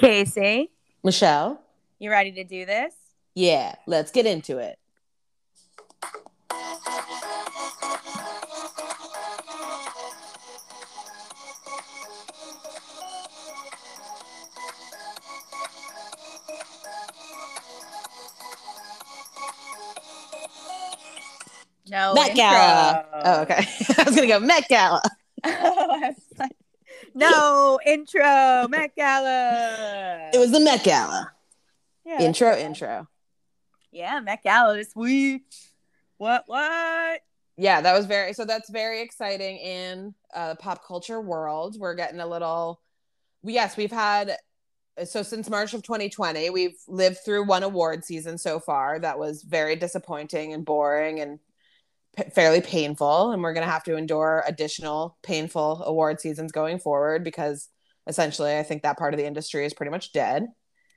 Casey, Michelle? you ready to do this? Yeah, let's get into it. No. Met Gala. Oh, okay. I was gonna go Met Gala. I was like, no intro, Met Gala. It was the Met Gala. yeah. Intro, intro. Yeah, Met Gala this week. What? What? Yeah, that was very so that's very exciting in uh pop culture world. We're getting a little yes, we've had so since March of 2020, we've lived through one award season so far that was very disappointing and boring and fairly painful and we're going to have to endure additional painful award seasons going forward because essentially I think that part of the industry is pretty much dead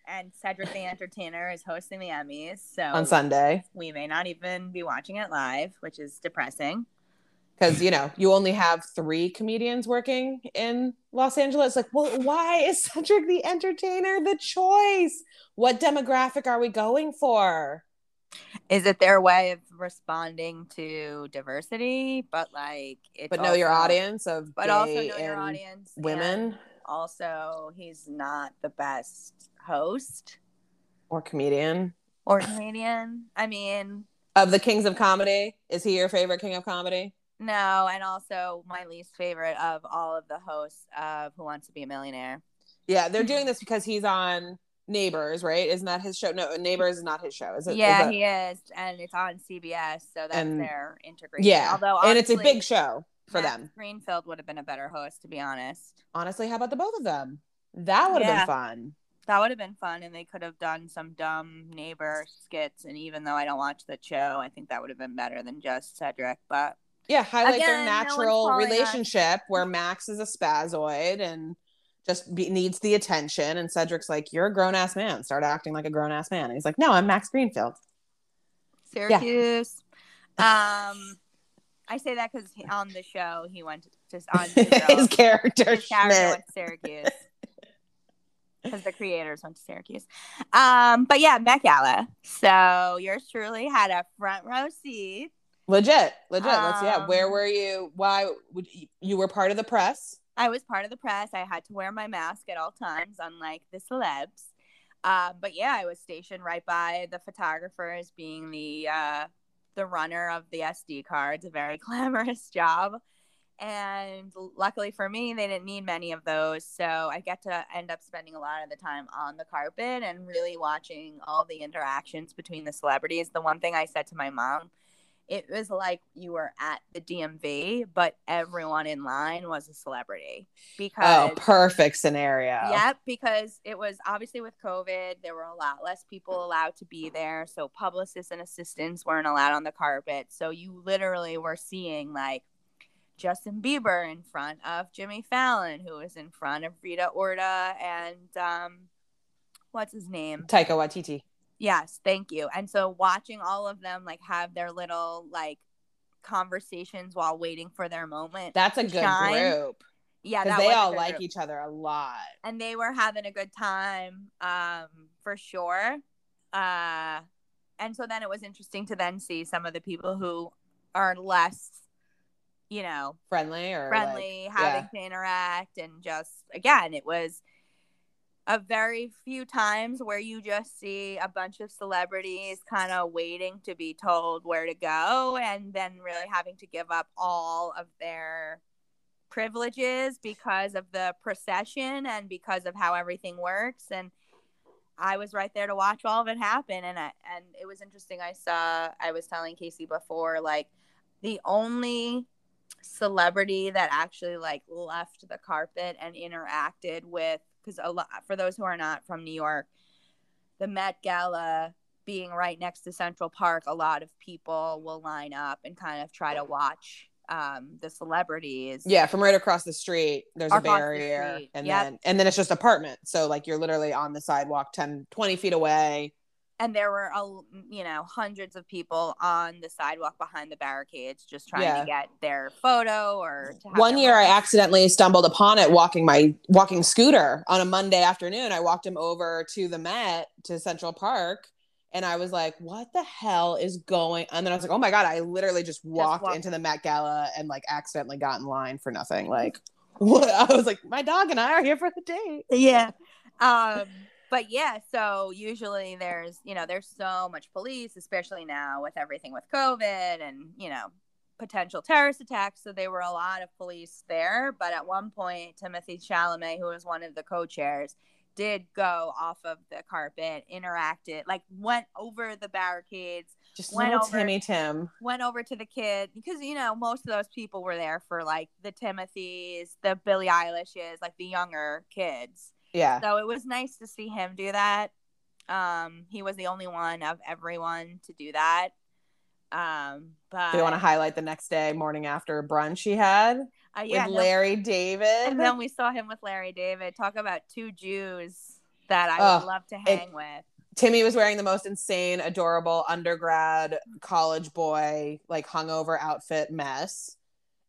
And Cedric the Entertainer is hosting the Emmys, so on Sunday we may not even be watching it live, which is depressing. because you know you only have three comedians working in Los Angeles. Like, well, why is Cedric the Entertainer the choice? What demographic are we going for? Is it their way of responding to diversity? But like, it's But know your audience of But also know your audience. and women Also, he's not the best host or comedian or comedian. I mean, of the kings of comedy. Is he your favorite king of comedy? no, and also my least favorite of all of the hosts of Who Wants to Be a Millionaire. Yeah, they're doing this because he's on Neighbors, right? Isn't that his show? No, Neighbors is not his show. Is it? yeah, is he is, and it's on CBS, so that's And- their integration. yeah, although honestly, and it's a big show for Max them. Greenfield would have been a better host, to be honest. Honestly, how about the both of them? That would have Yeah. been fun. That would have been fun, and they could have done some dumb neighbor skits. And even though I don't watch the show, I think that would have been better than just Cedric. But Yeah, highlight their Again, no one's natural us. relationship where Max is a spazoid and just be, needs the attention, and Cedric's like, "You're a grown ass man. Start acting like a grown ass man." And he's like, "No, I'm Max Greenfield." Syracuse. Um, I say that because on the show he went to, just on his character his character went to Syracuse because the creators went to Syracuse. Um, but yeah, Met Gala. So yours truly had a front row seat. Legit, legit. Let's yeah. Um, Where were you? Why would you, you were part of the press? I was part of the press. I had to wear my mask at all times, unlike the celebs. Um, but yeah, I was stationed right by the photographers, being the uh, the runner of the SD cards. A very glamorous job. And luckily for me, they didn't need many of those. So I get to end up spending a lot of the time on the carpet and really watching all the interactions between the celebrities. The one thing I said to my mom, it was like you were at the DMV, but everyone in line was a celebrity because Oh, perfect scenario. Yep, because it was obviously with COVID, there were a lot less people allowed to be there. So publicists and assistants weren't allowed on the carpet. So you literally were seeing like Justin Bieber in front of Jimmy Fallon, who was in front of Rita Ora and um what's his name? Taika Waititi. Yes, thank you. And so watching all of them like have their little like conversations while waiting for their moment. That's a good shine. group Yeah, that they all like group each other a lot. and they were having a good time um for sure uh and so then it was interesting to then see some of the people who are less you know Friendly or friendly like- having to interact and just again it was a very few times where you just see a bunch of celebrities kind of waiting to be told where to go and then really having to give up all of their privileges because of the procession and because of how everything works. And I was right there to watch all of it happen. And I, and it was interesting. I saw I was telling Casey before like the only celebrity that actually like left the carpet and interacted with because a lot for those who are not from New York, the Met Gala being right next to Central Park, a lot of people will line up and kind of try to watch um, the celebrities. Yeah, from right across the street, there's a Across the barrier. street, And yep. then and then it's just apartment. So like you're literally on the sidewalk 10, 20 feet away. And there were a you know hundreds of people on the sidewalk behind the barricades just trying Yeah. to get their photo or to have One year I accidentally stumbled upon it walking my walking scooter on a Monday afternoon. I walked him over to the Met to Central Park and I was like, what the hell is going and then I was like, oh my God, I literally just walked walked. into the Met Gala and like accidentally got in line for nothing. Like what I was like, my dog and I are here for the date. yeah um but yeah so usually there's you know there's so much police especially now with everything with covid and you know potential terrorist attacks. So there were a lot of police there. But at one point timothée chalamet who was one of the co-chairs did go off of the carpet interacted like went over the barricades Just Went little over- Timmy Tim. went over to the kid because you know most of those people were there for like the timothys the billie eilishes like the younger kids Yeah. so it was nice to see him do that. Um, he was the only one of everyone to do that. Um, but Do you want to highlight the next day, morning after brunch he had uh, yeah, with Larry David? and then we saw him with Larry David. Talk about two Jews that I would Oh, love to hang with. Timmy was wearing the most insane, adorable undergrad college boy, like hungover outfit mess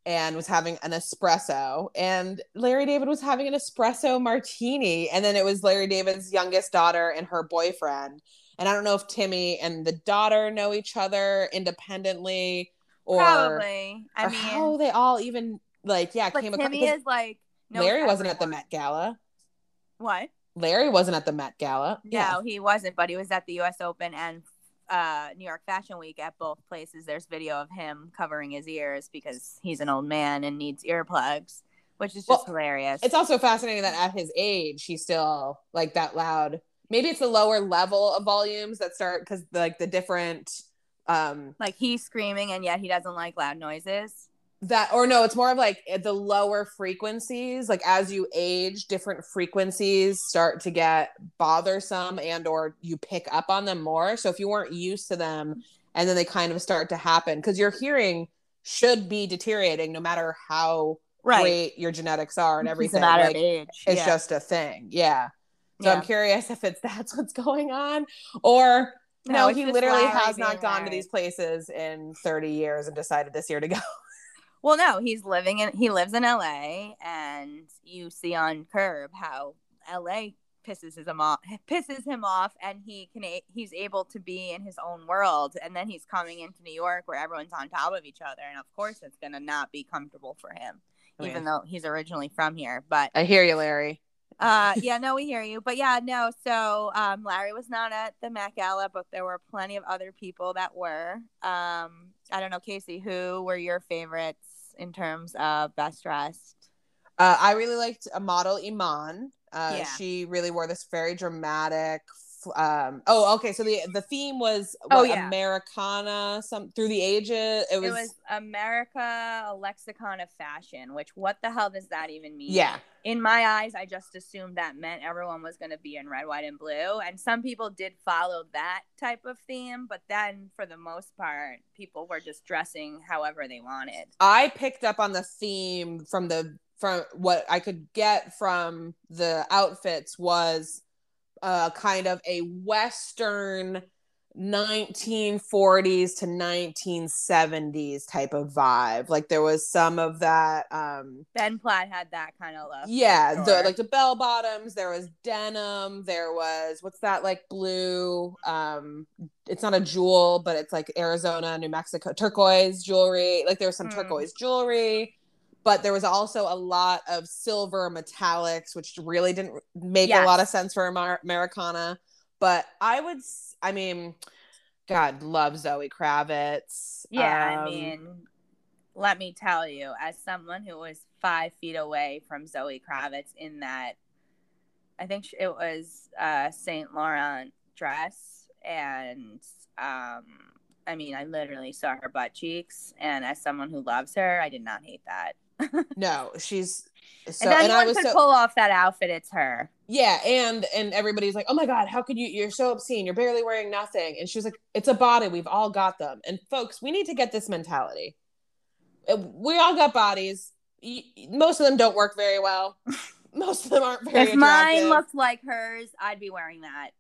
and was having an espresso. And Larry David was having an espresso martini. And then it was Larry David's youngest daughter and her boyfriend. And I don't know if Timmy and the daughter know each other independently or, Probably. I or mean, how they all even like, yeah, came across. Timmy because is like Larry wasn't at the. Met Gala. What? Larry wasn't at the Met Gala. No, he wasn't. But he was at the U.S. Open and uh, New York Fashion Week at both places. There's video of him covering his ears because he's an old man and needs earplugs, which is just Well, hilarious. it's also fascinating that at his age he's still like that loud maybe it's the lower level of volumes that start because like the different um like he's screaming and yet he doesn't like loud noises. That or no it's more of like eh, the lower frequencies like as you age different frequencies start to get bothersome and or you pick up on them more so if you weren't used to them and then they kind of start to happen because your hearing should be deteriorating no matter how great your genetics are and It's everything matter like, age. it's yeah. just a thing yeah so Yeah. I'm curious if it's that's what's going on, or no, it's he literally has not gone to these places in 30 years and decided this year to go. Well, no, he's living in he lives in LA, and you see on Curb how LA pisses him off, pisses him off, and he can he's able to be in his own world, and then he's coming into New York where everyone's on top of each other, and of course it's gonna not be comfortable for him, I even mean- though he's originally from here. But I hear you, Larry. uh, yeah, no, we hear you, but yeah, no. So um, Larry was not at the Met Gala, but there were plenty of other people that were. Um, I don't know, Casey, who were your favorites in terms of best dressed? Uh, I really liked a model Iman. Uh, Yeah. She really wore this very dramatic. Um, oh, okay. So the the theme was Oh, yeah. Americana, some through the ages. It It was, was, America, a lexicon of fashion. Which what the hell does that even mean? yeah, In my eyes, I just assumed that meant everyone was going to be in red, white, and blue. And some people did follow that type of theme, but then for the most part, people were just dressing however they wanted. I picked up on the theme from the from what I could get from the outfits was uh kind of a western 1940s to 1970s type of vibe. Like there was some of that um Ben Platt had that kind of look. yeah, the like the bell bottoms, there was denim, there was what's that like blue um it's not a jewel, but it's like Arizona, New Mexico turquoise jewelry. Like there was some Mm. turquoise jewelry, but there was also a lot of silver metallics which really didn't make a lot of sense for Amer- Americana. But I would i mean God, love Zoe Kravitz. Yeah, I Um, mean, let me tell you, as someone who was five feet away from Zoe Kravitz in that, I think it was uh, Saint Laurent dress, and um, I mean, I literally saw her butt cheeks, and as someone who loves her, I did not hate that. no, she's so if and anyone I was could so pull off that outfit, it's her. Yeah, and and everybody's like, "Oh my god, how could you? You're so obscene. You're barely wearing nothing." And she was like, "It's a body. We've all got them." And folks, we need to get this mentality. Uh, We all got bodies. Most of them don't work very well. Most of them aren't very. If mine attractive. looked like hers, I'd be wearing that.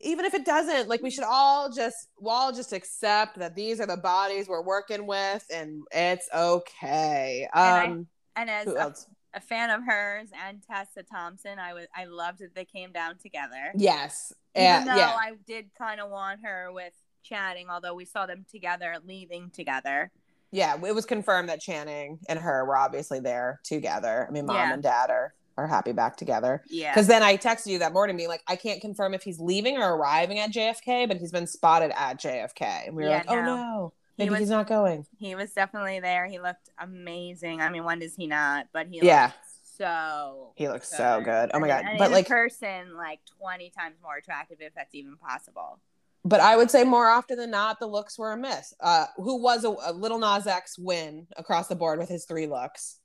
Even if it doesn't, like we should all just we'll all just accept that these are the bodies we're working with and it's okay. Um And as a, a fan of hers and Tessa Thompson, I was I loved that they came down together. Yes. Even And though yeah. I did kind of want her with Channing, although we saw them together leaving together. Yeah, it was confirmed that Channing and her were obviously there together. I mean, mom Yeah. and dad are are happy back together. Yeah. Because then I texted you that morning, being like, I can't confirm if he's leaving or arriving at JFK, but he's been spotted at JFK. And we were Yeah, like, oh no. no, He maybe was- he's not going. He was definitely there. He looked amazing. I mean, when does he not? But he Yeah. so He looks so good. Oh my god! and But like, person, like twenty times more attractive if that's even possible. but I would say more often than not, the looks were a miss. Uh, who was a, a Lil Nas X win across the board with his three looks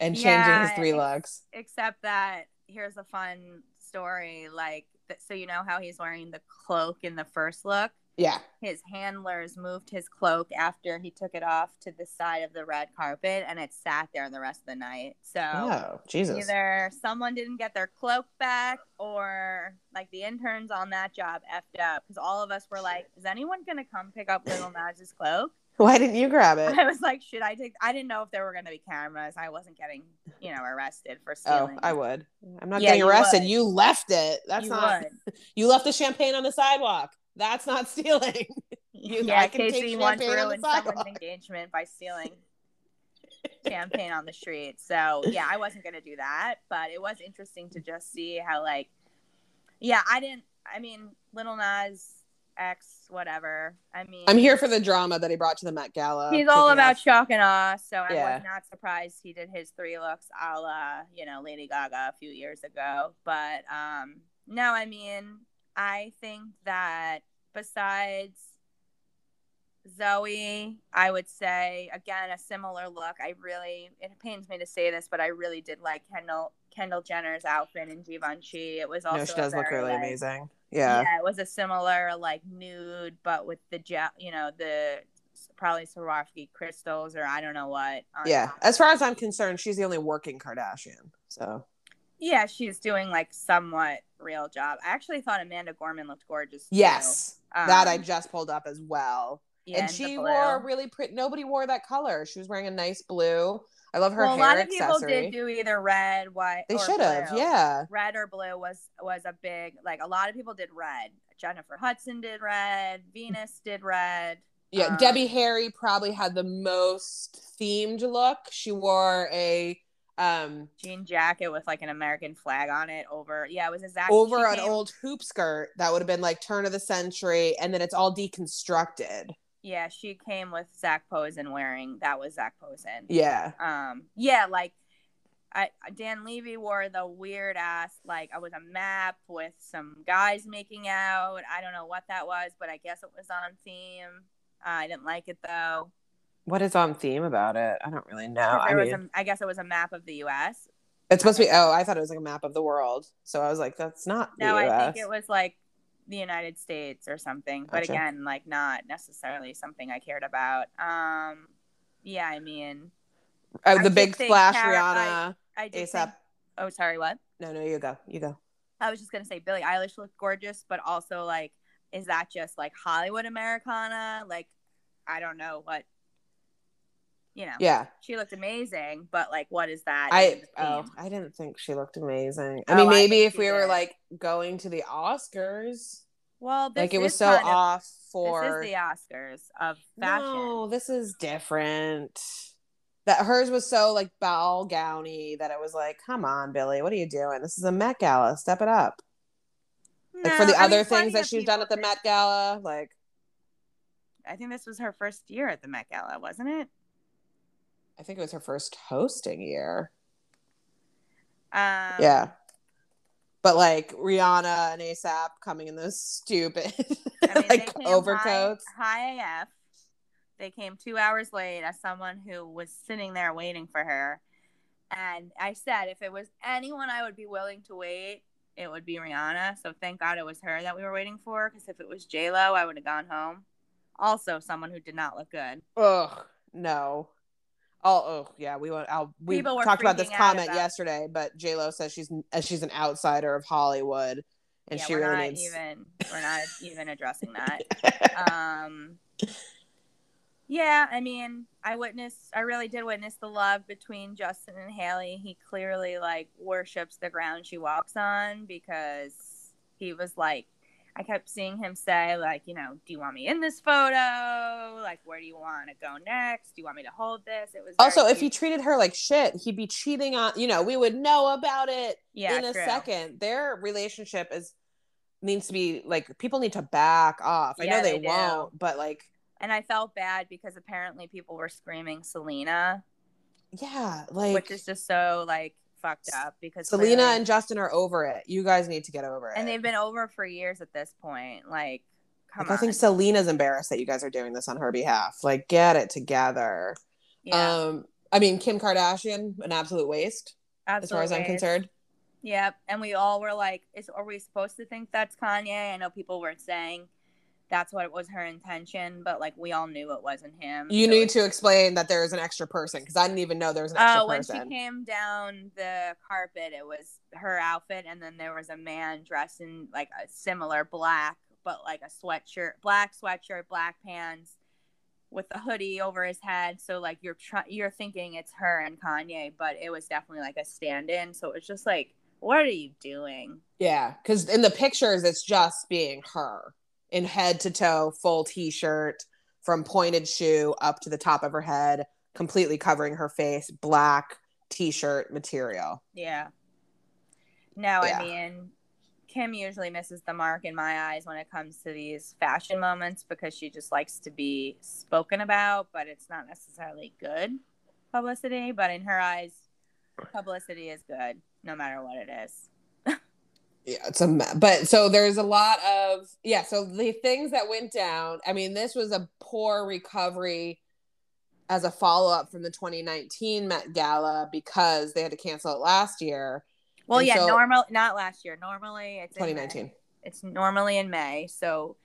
and changing Yeah, his three looks? Except that here's a fun story. Like, so you know how he's wearing the cloak in the first look. Yeah. His handlers moved his cloak after he took it off to the side of the red carpet, and it sat there the rest of the night. So Oh Jesus! either someone didn't get their cloak back or like the interns on that job effed up because all of us were like is anyone gonna come pick up Lil Nas's cloak Why didn't you grab it? i was like should i take i didn't know if there were gonna be cameras i wasn't getting you know arrested for stealing. Oh, I would. I'm not Yeah, getting you arrested. would. You left it. That's you not. would You left the champagne on the sidewalk. That's not stealing. You- yeah I can take casey once champagne on the ruined someone's engagement by stealing champagne on the street so yeah i wasn't gonna do that but it was interesting to just see how like yeah i didn't i mean lil nas x whatever i mean I'm here for the drama that he brought to the Met Gala. he's all about off- shock and awe so i Yeah. was not surprised he did his three looks a la you know lady gaga a few years ago but um no i mean i think that besides Zoe, I would say again a similar look. I really it pains me to say this, but I really did like Kendall Kendall Jenner's outfit in Givenchy. It was also No, she a does look really like- amazing. Yeah. it was a similar like nude, but with the gel, you know, the probably Swarovski crystals or I don't know what. Yeah. top. As far as I'm concerned, she's the only working Kardashian. So yeah, she's doing like somewhat real job. I actually thought Amanda Gorman looked gorgeous. yes, that I Um, just pulled up as well. yeah, and she wore a really pretty. Nobody wore that color. She was wearing a nice blue. I love her well, a lot of people did do either red, white. they should have. Yeah. red or blue was was a big like a lot of people did red. Jennifer Hudson did red. Venus did red. Yeah, Um, Debbie Harry probably had the most themed look. She wore a um jean jacket with like an American flag on it over. Yeah, it was exactly over an came- old hoop skirt that would have been like turn of the century, and then it's all deconstructed. Yeah, she came with Zac Posen wearing that was Zac Posen. Yeah, Um, yeah, like I Dan Levy wore the weird ass like I was a map with some guys making out. I don't know what that was, but I guess it was on theme. I didn't like it though. what is on theme about it? I don't really know. I mean, a, I guess it was a map of the U.S. it's supposed to be. Oh, I thought it was like a map of the world. So I was like, that's not. The No, I think it was like the United States or something. But Gotcha. again, like not necessarily something I cared about. Um, yeah, I mean, Oh, the did big splash, Cara- Rihanna. I did ASAP. think. Oh, sorry, what? No, no, you go. You go. I was just gonna say Billie Eilish looked gorgeous, but also like, is that just like Hollywood Americana? Like, I don't know what. You know, Yeah, she looked amazing, but like, what is that? I oh. I didn't think she looked amazing. I Oh, mean, maybe think if we were like going to the Oscars, well, this like it was so of- off This for. is the Oscars of fashion. No, this is different. That hers was so like ball gowny that it was like, come on, Billie, what are you doing? This is a Met Gala. Step it up. Like for the I other mean, things that she's done at the Met Gala, like I think this was her first year at the Met Gala, wasn't it? I think it was her first hosting year. Um, yeah. But like Rihanna and ASAP coming in those stupid I mean, like overcoats. High, high AF. They came two hours late as someone who was sitting there waiting for her. And I said, if it was anyone I would be willing to wait, it would be Rihanna. So thank God it was her that we were waiting for. Because if it was J Lo, I would have gone home. Also, someone who did not look good. Ugh, no. Oh, oh, yeah. We went. I'll, we People talked about this comment about- yesterday, but J Lo says she's uh, she's an outsider of Hollywood, and yeah, she we're really not needs. even we're not even addressing that. um yeah i mean i witnessed i really did witness the love between justin and hailey he clearly like worships the ground she walks on because he was like i kept seeing him say like you know do you want me in this photo like where do you want to go next do you want me to hold this it was also, if he treated her like shit, he'd be cheating on. You know, we would know about it yeah in a true. second. Their relationship is needs to be like people need to back off. I Yeah, know they, they won't, but like, and i felt bad because apparently people were screaming selena yeah, like which is just so like fucked up because Selena and Justin are over it. You guys need to get over it. and they've been over for years at this point. Like, come Like, on. I think Selena's embarrassed that you guys are doing this on her behalf. Like, get it together. yeah, Um, I mean, Kim Kardashian, an absolute waste as far as I'm concerned. Yep, and we all were like, "Is are we supposed to think that's Kanye?" I know people were saying that's what was her intention, but like we all knew it wasn't him. You So need to explain that there is an extra person because I didn't even know there was an oh, extra person. Oh, when person. she came down the carpet, it was her outfit, and then there was a man dressed in like a similar black, but like a sweatshirt, black sweatshirt, black pants, with a hoodie over his head. So like you're try- you're thinking it's her and Kanye, but it was definitely like a stand-in. So it was just like, what are you doing? Yeah, because in the pictures, it's just being her in head to toe, full t shirt from pointed shoe up to the top of her head, completely covering her face, black t shirt material. Yeah. No, Yeah. I mean, Kim usually misses the mark in my eyes when it comes to these fashion moments because she just likes to be spoken about, but it's not necessarily good publicity. But in her eyes, publicity is good no matter what it is. Yeah, it's a but so there's a lot of yeah. So the things that went down. I mean, this was a poor recovery as a follow up from the 2019 Met Gala because they had to cancel it last year. Well, And yeah, so- normal, not last year. Normally, it's in May. 2019. It's normally in May. So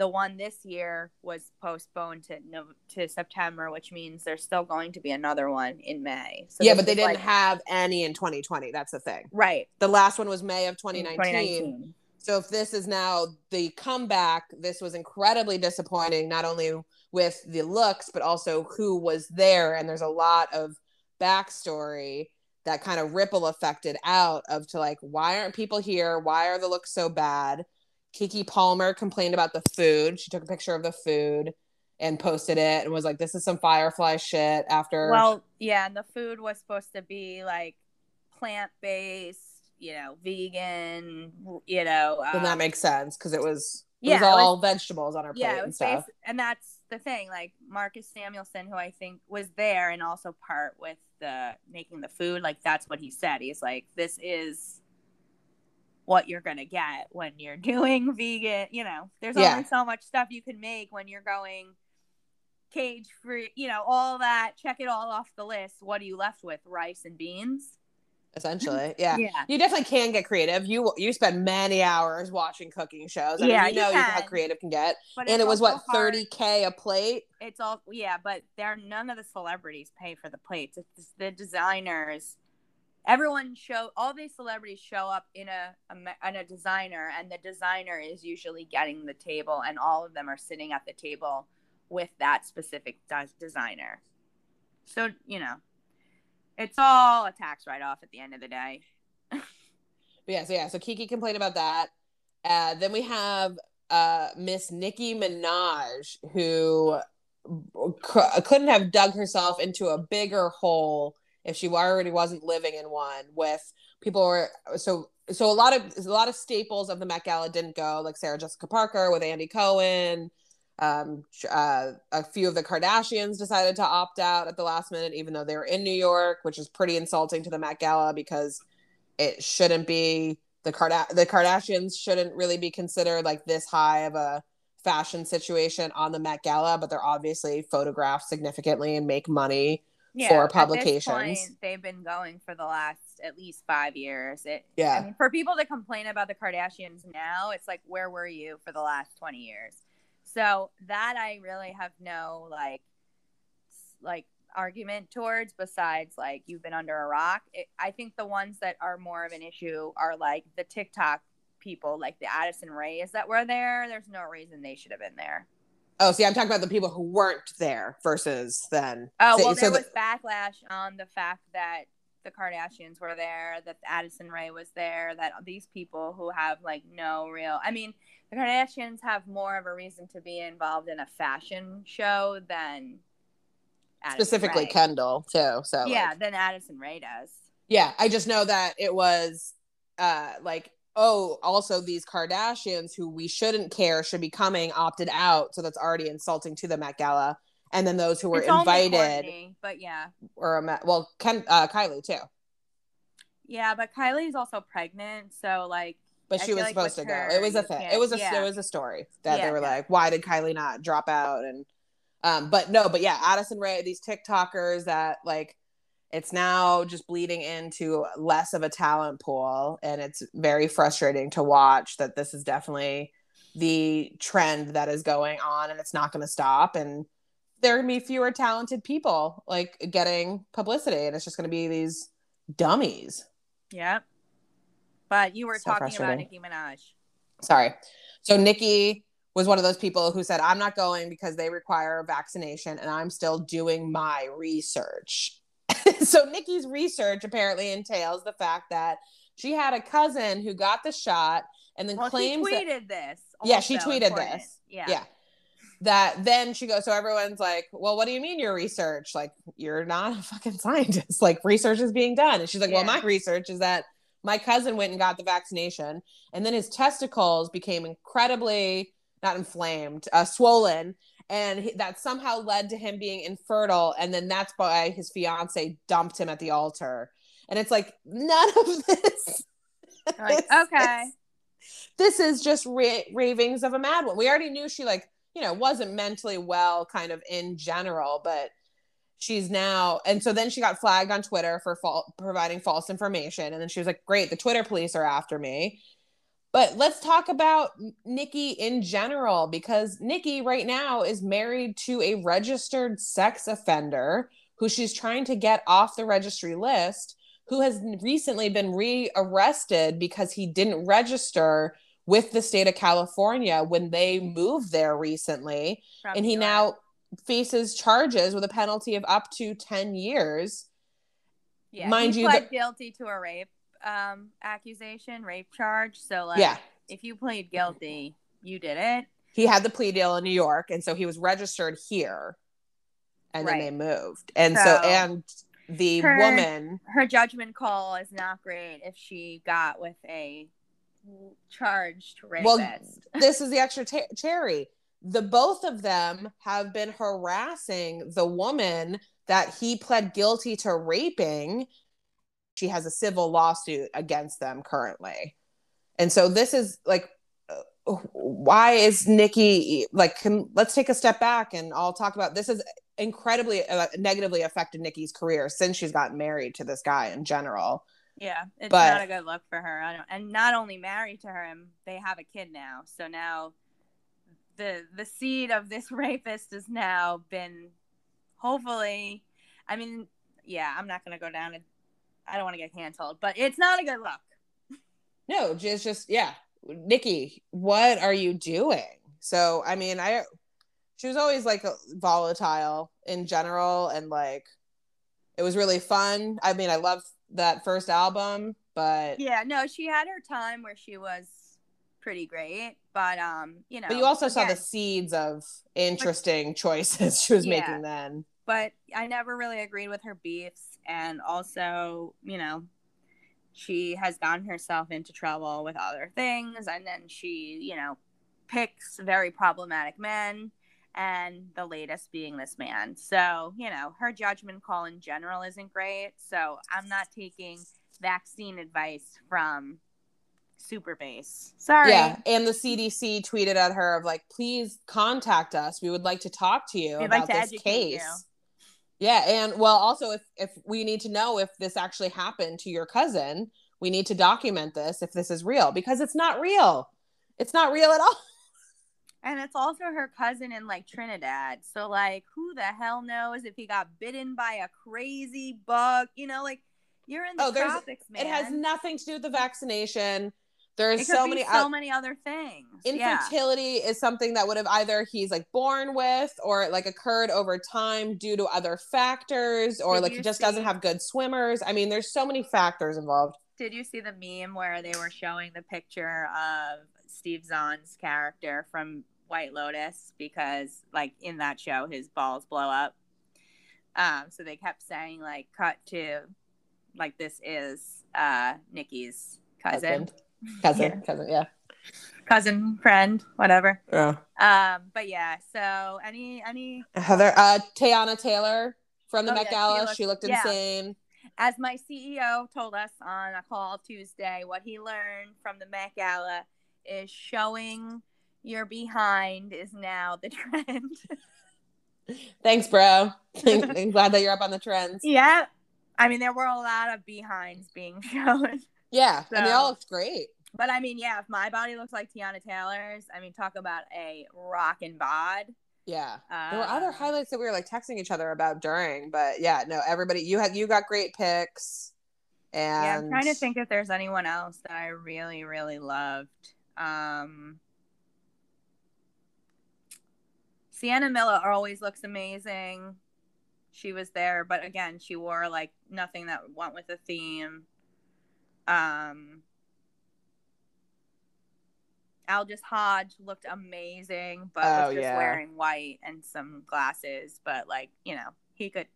the one this year was postponed to no, to September, which means there's still going to be another one in May. So yeah, but they didn't like- have any in 2020. That's the thing. right. The last one was May of in 2019. So if this is now the comeback, this was incredibly disappointing, not only with the looks, but also who was there. And there's a lot of backstory that kind of ripple affected out of to like, why aren't people here? Why are the looks so bad? Keke Palmer complained about the food. She took a picture of the food and posted it and was like, this is some firefly shit after Well, yeah, and the food was supposed to be like plant based, you know, vegan, you know. then um, that makes sense because it was it yeah, was it was- all vegetables on her plate yeah, and stuff. based, and that's the thing. Like Marcus Samuelsson, who I think was there and also part with the making the food. Like that's what he said. He's like, this is what you're gonna get when you're doing vegan. You know, there's Yeah. only so much stuff you can make when you're going cage free. You know, all that. Check it all off the list. What are you left with? Rice and beans. essentially. Yeah. Yeah. You definitely can get creative. You you spend many hours watching cooking shows. I Yeah, mean, you you know how creative can get. But and it was what 30k a plate. it's all yeah but there are none of the celebrities pay for the plates it's the designers everyone show all these celebrities show up in a, a in a designer and the designer is usually getting the table and all of them are sitting at the table with that specific des- designer so you know it's all a tax write-off at the end of the day yeah, so yeah, so Keke complained about that. Uh, then we have uh, Miss Nicki Minaj, who c- couldn't have dug herself into a bigger hole if she already wasn't living in one. With people were so so a lot of a lot of staples of the Met Gala didn't go, like Sarah Jessica Parker with Andy Cohen. Um, uh, a few of the Kardashians decided to opt out at the last minute, even though they were in New York, which is pretty insulting to the Met Gala because it shouldn't be the Card the Kardashians shouldn't really be considered like this high of a fashion situation on the Met Gala, but they're obviously photographed significantly and make money. For at this publications. point, they've been going for the last at least five years it Yeah. I mean, for people to complain about the Kardashians now, it's like, where were you for the last 20 years? So that I really have no like, like argument towards besides like you've been under a rock. It, I think the ones that are more of an issue are like the TikTok people like the Addison Raes that were there. There's no reason they should have been there. Oh, see, I'm talking about the people who weren't there versus then. Oh So- well, so there the- was backlash on the fact that the Kardashians were there, that Addison Rae was there, that these people who have like no real. I mean, the Kardashians have more of a reason to be involved in a fashion show than Addison specifically Rae. Kendall too. So Yeah, like- than Addison Rae does. yeah. I just know that it was uh like oh also these Kardashians who we shouldn't care should be coming opted out, so that's already insulting to the Met Gala. And then those who were It's invited but yeah, or a Met, well, Ken, uh, Kylie too, yeah, but Kylie's also pregnant, so like, but I she was like supposed to with go. her, It was a thing. It was a yeah. it was a story that they were yeah. like, why did Kylie not drop out? And um, but no, but yeah, Addison Rae, these TikTokers that like it's now just bleeding into less of a talent pool, and it's very frustrating to watch that this is definitely the trend that is going on, and it's not going to stop. And there are gonna be fewer talented people like getting publicity, and it's just going to be these dummies. yep. But you were So talking about. Nicki Minaj. sorry. So Nicki was one of those people who said, I'm not going because they require a vaccination and I'm still doing my research. so Nicki's research apparently entails the fact that she had a cousin who got the shot and then Well, she claims that, tweeted this. Yeah, she tweeted important. this. Yeah. yeah. That then she goes, so everyone's like, well, what do you mean your research? Like, you're not a fucking scientist. Like, research is being done. And she's like, well, my research is that my cousin went and got the vaccination, and then his testicles became incredibly not inflamed, uh, swollen, and he, that somehow led to him being infertile. And then that's why his fiance dumped him at the altar. And it's like none of this. Like, this okay. is- this is just ra- ravings of a mad one. We already knew she like you know wasn't mentally well, kind of in general, but she's now and so then she got flagged on Twitter for fal- providing false information, and then she was like, "Great, the Twitter police are after me." But let's talk about Nicki in general because Nicki right now is married to a registered sex offender who she's trying to get off the registry list, who has recently been rearrested because he didn't register with the state of California when they moved there recently. From and he now faces charges with a penalty of up to 10 years. yeah, mind he you, pled guilty to a rape um accusation, rape charge. So like, Yeah. if you plead guilty, you did it. He had the plea deal in New York, and so he was registered here. And then they moved. And so, So- and the Her- woman, Her judgment call is not great if she got with a charged rapist. Well, this is the extra cherry. The both of them have been harassing the woman that he pled guilty to raping. She has a civil lawsuit against them currently. And so this is like uh, why is Nicki like can, let's take a step back and I'll talk about this is incredibly uh, negatively affected Nicki's career since she's gotten married to this guy in general. yeah, it's but- not a good look for her. I don't, and not only married to him, they have a kid now. So now the the seed of this rapist has now been hopefully I mean, yeah, I'm not gonna go down and I don't want to get canceled, but it's not a good look. No, just just yeah. Nicki, what are you doing? So I mean, I she was always like volatile in general and like it was really fun. I mean, I love that first album, but Yeah, no, she had her time where she was pretty great, but um, you know, but you also saw the seeds of interesting choices she was Yeah. making then. but I never really agreed with her beefs, and also, you know, she has gotten herself into trouble with other things, and then she, you know, picks very problematic men, and the latest being this man. So, you know, her judgment call in general isn't great. So I'm not taking vaccine advice from Super Bass. Sorry. Yeah, and the CDC tweeted at her of like, please contact us. We would like to talk to you We'd like about to this case. you. Yeah, and well, also if if we need to know if this actually happened to your cousin, we need to document this if this is real because it's not real. It's not real at all. And it's also her cousin in like Trinidad. So like who the hell knows if he got bitten by a crazy bug? You know, like you're in the Oh, tropics, man. It has nothing to do with the vaccination. There's so many so many other things. yeah. infertility is something that would have either he's like born with or like occurred over time due to other factors or Did like he just doesn't have good swimmers. I mean, there's so many factors involved. Did you see the meme where they were showing the picture of Steve Zahn's character from White Lotus because, like, in that show, his balls blow up. Um, so they kept saying, like, cut to, like, this is uh Nicki's cousin, Husband. Cousin, Yeah. cousin, yeah. cousin, friend, whatever. Yeah. Um, but yeah. So any any Heather, uh, Teyana Taylor from the Oh, Met yeah, she Gala. looked- she looked yeah. insane. as my CEO told us on a call Tuesday, what he learned from the Met Gala is showing your behind is now the trend. Thanks, bro. I'm glad that you're up on the trends. yeah. I mean, there were a lot of behinds being shown. Yeah, and they all looked great. But I mean, yeah, if my body looks like Teyana Taylor's, I mean, talk about a rockin' bod. Yeah. Uh, There were other highlights that we were like texting each other about during, but yeah, no, everybody, you had you got great picks, and Yeah, I'm trying to think if there's anyone else that I really, really loved. Um, Sienna Miller always looks amazing. She was there, but again, she wore like nothing that went with the theme. Um, Aldis Hodge looked amazing, but Oh, was just yeah. wearing white and some glasses. But like, you know, he could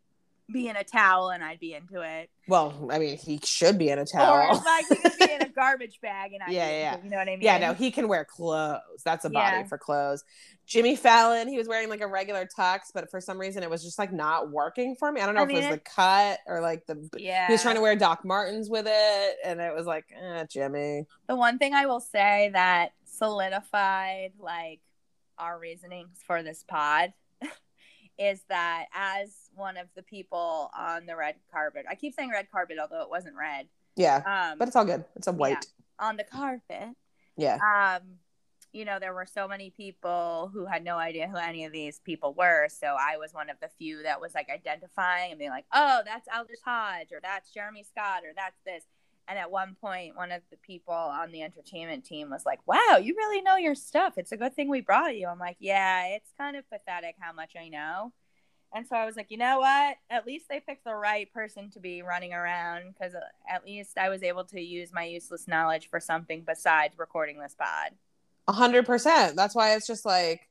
be in a towel and I'd be into it. Well, I mean, he should be in a towel. Or like he could be in a garbage bag and I Yeah, yeah, you know what I mean? yeah, no, he can wear clothes. That's a body Yeah. for clothes. Jimmy Fallon, he was wearing like a regular tux, but for some reason it was just like not working for me. I don't know I if mean, it was it- the cut or like the. Yeah. He was trying to wear Doc Martens with it, and it was like, eh, Jimmy. the one thing I will say that solidified like our reasonings for this pod is that as one of the people on the red carpet, I keep saying red carpet, although it wasn't red. Yeah, Um, but it's all good. It's a white. on the carpet, Yeah. um, you know, there were so many people who had no idea who any of these people were. So I was one of the few that was like identifying and being like, oh, that's Aldis Hodge, or that's Jeremy Scott, or that's this. And at one point, one of the people on the entertainment team was like, wow, you really know your stuff. It's a good thing we brought you. I'm like, yeah, it's kind of pathetic how much I know. And so I was like, you know what? At least they picked the right person to be running around because uh, at least I was able to use my useless knowledge for something besides recording this pod. A hundred percent. That's why it's just like,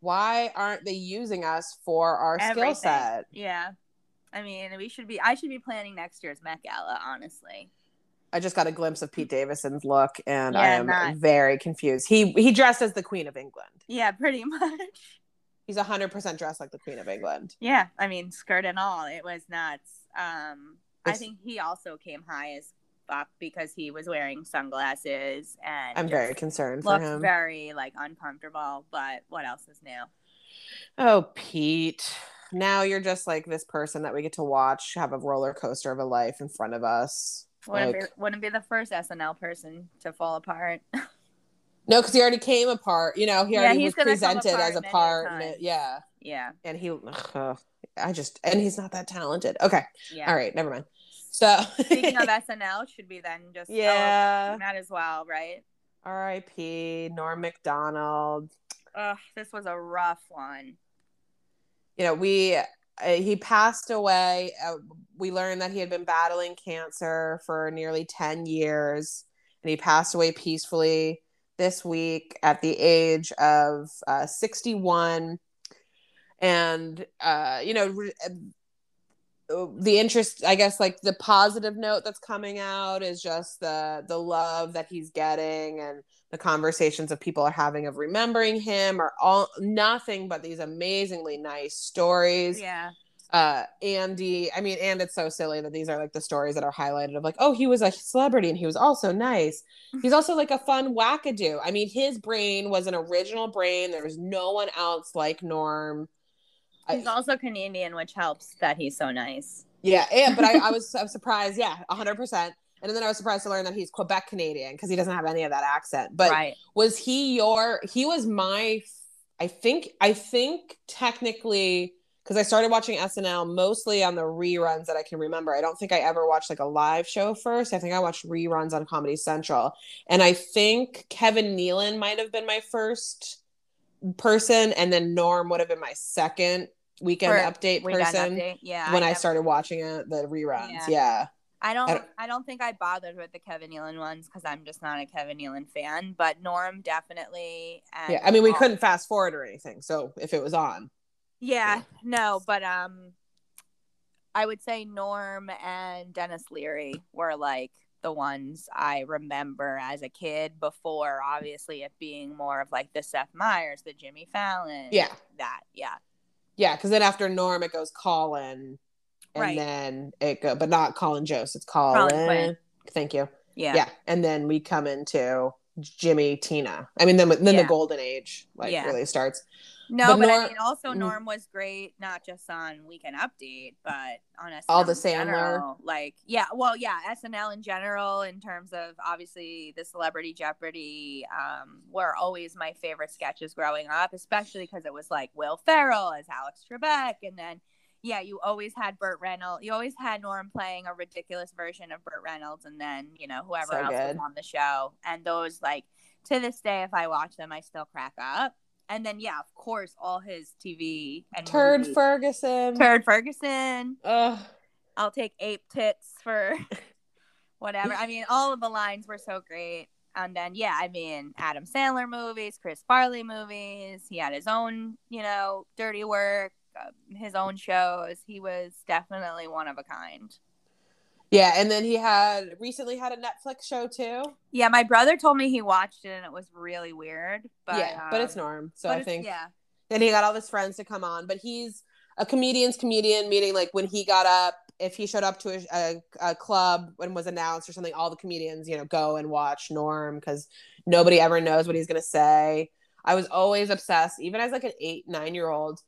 why aren't they using us for our Everything. skill set? Yeah. I mean, we should be, I should be planning next year's Met Gala, honestly. I just got a glimpse of Pete Davidson's look, and I am not- very confused. He he dressed as the Queen of England. Yeah, pretty much. He's a hundred percent dressed like the Queen of England. Yeah. I mean, skirt and all. It was nuts. Um, I think he also came high as fuck because he was wearing sunglasses and I'm very concerned for him. very like uncomfortable. But what else is new? oh, Pete. Now you're just like this person that we get to watch have a roller coaster of a life in front of us. Wouldn't, Like, be, wouldn't be the first SNL person to fall apart. no, because he already came apart. You know, he Yeah, already was presented as a part. it- yeah, yeah. and he. ugh, I just and he's not that talented. Okay, Yeah. all right, never mind. So Speaking of SNL, should we then just, oh, yeah, might as well, right? R.I.P. Norm Macdonald. Ugh, this was a rough one. you know we he passed away uh, we learned that he had been battling cancer for nearly 10 years and he passed away peacefully this week at the age of uh, 61 and uh, you know re- uh, the interest i guess like the positive note that's coming out is just the the love that he's getting and the conversations of people are having of remembering him are all nothing but these amazingly nice stories. Yeah. uh andy i mean and it's so silly that these are like the stories that are highlighted of like oh he was a celebrity and he was also nice. He's also like a fun wackadoo. I mean his brain was an original brain. There was no one else like norm I- He's also Canadian, which helps that he's so nice. yeah and but i, I was I was surprised yeah 100% and then i was surprised to learn that he's quebec canadian because he doesn't have any of that accent but right. was he your he was my i think i think technically because I started watching SNL mostly on the reruns that I can remember. I don't think I ever watched like a live show first. I think I watched reruns on Comedy Central. And I think Kevin Nealon might have been my first person, and then Norm would have been my second weekend For update Weekend person Update. Yeah. when I, never- started watching it, the reruns. Yeah. Yeah. I don't, I I don't- don't. think I bothered with the Kevin Nealon ones because I'm just not a Kevin Nealon fan. But Norm definitely. And Yeah. I mean, we all- couldn't fast forward or anything. So if it was on. Yeah, no, but um, I would say Norm and Denis Leary were like the ones I remember as a kid before, obviously it being more of like the Seth Meyers, the Jimmy Fallon, Yeah. that, yeah, Yeah. Because then after Norm, it goes Colin. And Right. then it go, but not Colin Jost. It's Colin. Quinn. Thank you. yeah, yeah. and then we come into jimmy tina i mean then then Yeah. the golden age like Yeah. really starts No, But but, I mean, also Mm. Norm was great, not just on Weekend Update, but on SNL All the Sandler. Like, yeah, well, yeah, SNL in general, in terms of obviously the Celebrity Jeopardy, um, were always my favorite sketches growing up, especially because it was like Will Ferrell as Alex Trebek, and then. Yeah, you always had Burt Reynolds. You always had Norm playing a ridiculous version of Burt Reynolds, and then you know whoever So else good. was on the show. And those, like, to this day, if I watch them, I still crack up. And then, yeah, of course, all his TV and turd movie- ferguson Turd Ferguson. Ugh. I'll take ape tits for whatever. I mean, all of the lines were so great. And then, yeah, I mean, Adam Sandler movies, Chris Farley movies. He had his own, you know, dirty work, uh, his own shows. He was definitely one of a kind. Yeah and then he had recently had a netflix show too Yeah, my brother told me he watched it and it was really weird. But yeah but it's um, norm so i think yeah, then he got all his friends to come on but he's a comedian's comedian meaning like when he got up if he showed up to a, a, a club and was announced or something all the comedians you know go and watch norm because nobody ever knows what he's going to say i was always obsessed even as like an eight nine year old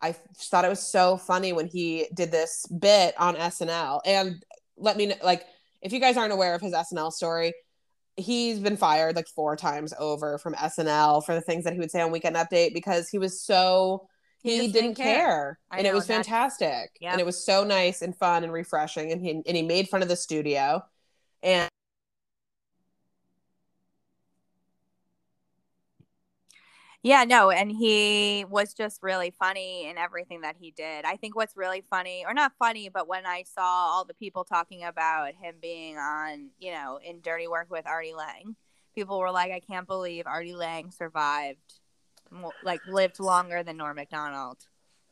i thought it was so funny when he did this bit on snl and let me know like if you guys aren't aware of his snl story he's been fired like four times over from snl for the things that he would say on weekend update because he was so he, just didn't care, I and it was fantastic. Yep. and it was so nice and fun and refreshing and he and he made fun of the studio. And Yeah, no, and he was just really funny in everything that he did. I think what's really funny, or not funny, but when I saw all the people talking about him being on, you know, in Dirty Work with Artie Lange, people were like, I can't believe Artie Lange survived, like, lived longer than Norm MacDonald.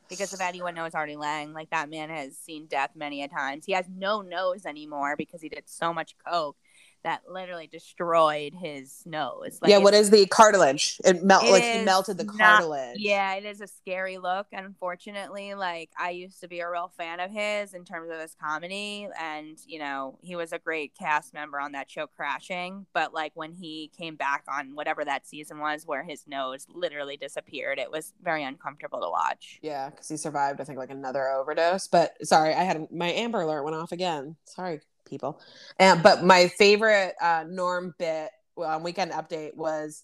Because if anyone knows Artie Lange, like, that man has seen death many a times. He has no nose anymore because he did so much coke that literally destroyed his nose. Like, yeah what is the cartilage it melt It like he melted the not- cartilage yeah, it is a scary look. Unfortunately, like I used to be a real fan of his in terms of his comedy, and you know he was a great cast member on that show, Crashing. But like when he came back on whatever that season was, where his nose literally disappeared, it was very uncomfortable to watch. yeah because he survived i think like another overdose but sorry i had my amber alert went off again sorry people. And but my favorite uh norm bit on weekend update was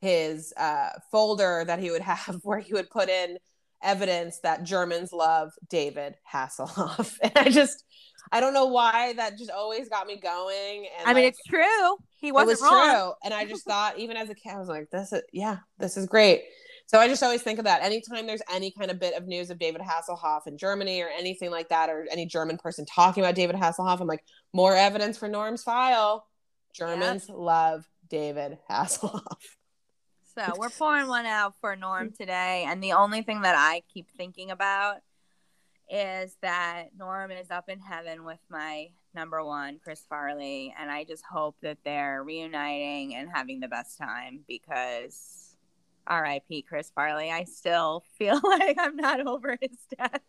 his uh folder that he would have where he would put in evidence that germans love david hasselhoff. And i just i don't know why that just always got me going. And I mean, like, it's true. He wasn't was wrong. true. And i just thought even as a kid i was like this is yeah this is great so i just always think of that. Anytime there's any kind of bit of news of david hasselhoff in germany or anything like that or any german person talking about david hasselhoff i'm like more evidence for norm's file. Germans love david hasselhoff. So we're pouring one out for Norm today, and the only thing that I keep thinking about is that Norm is up in heaven with my number one, Chris Farley, and I just hope that they're reuniting and having the best time because R.I.P. Chris Farley. I still feel like I'm not over his death.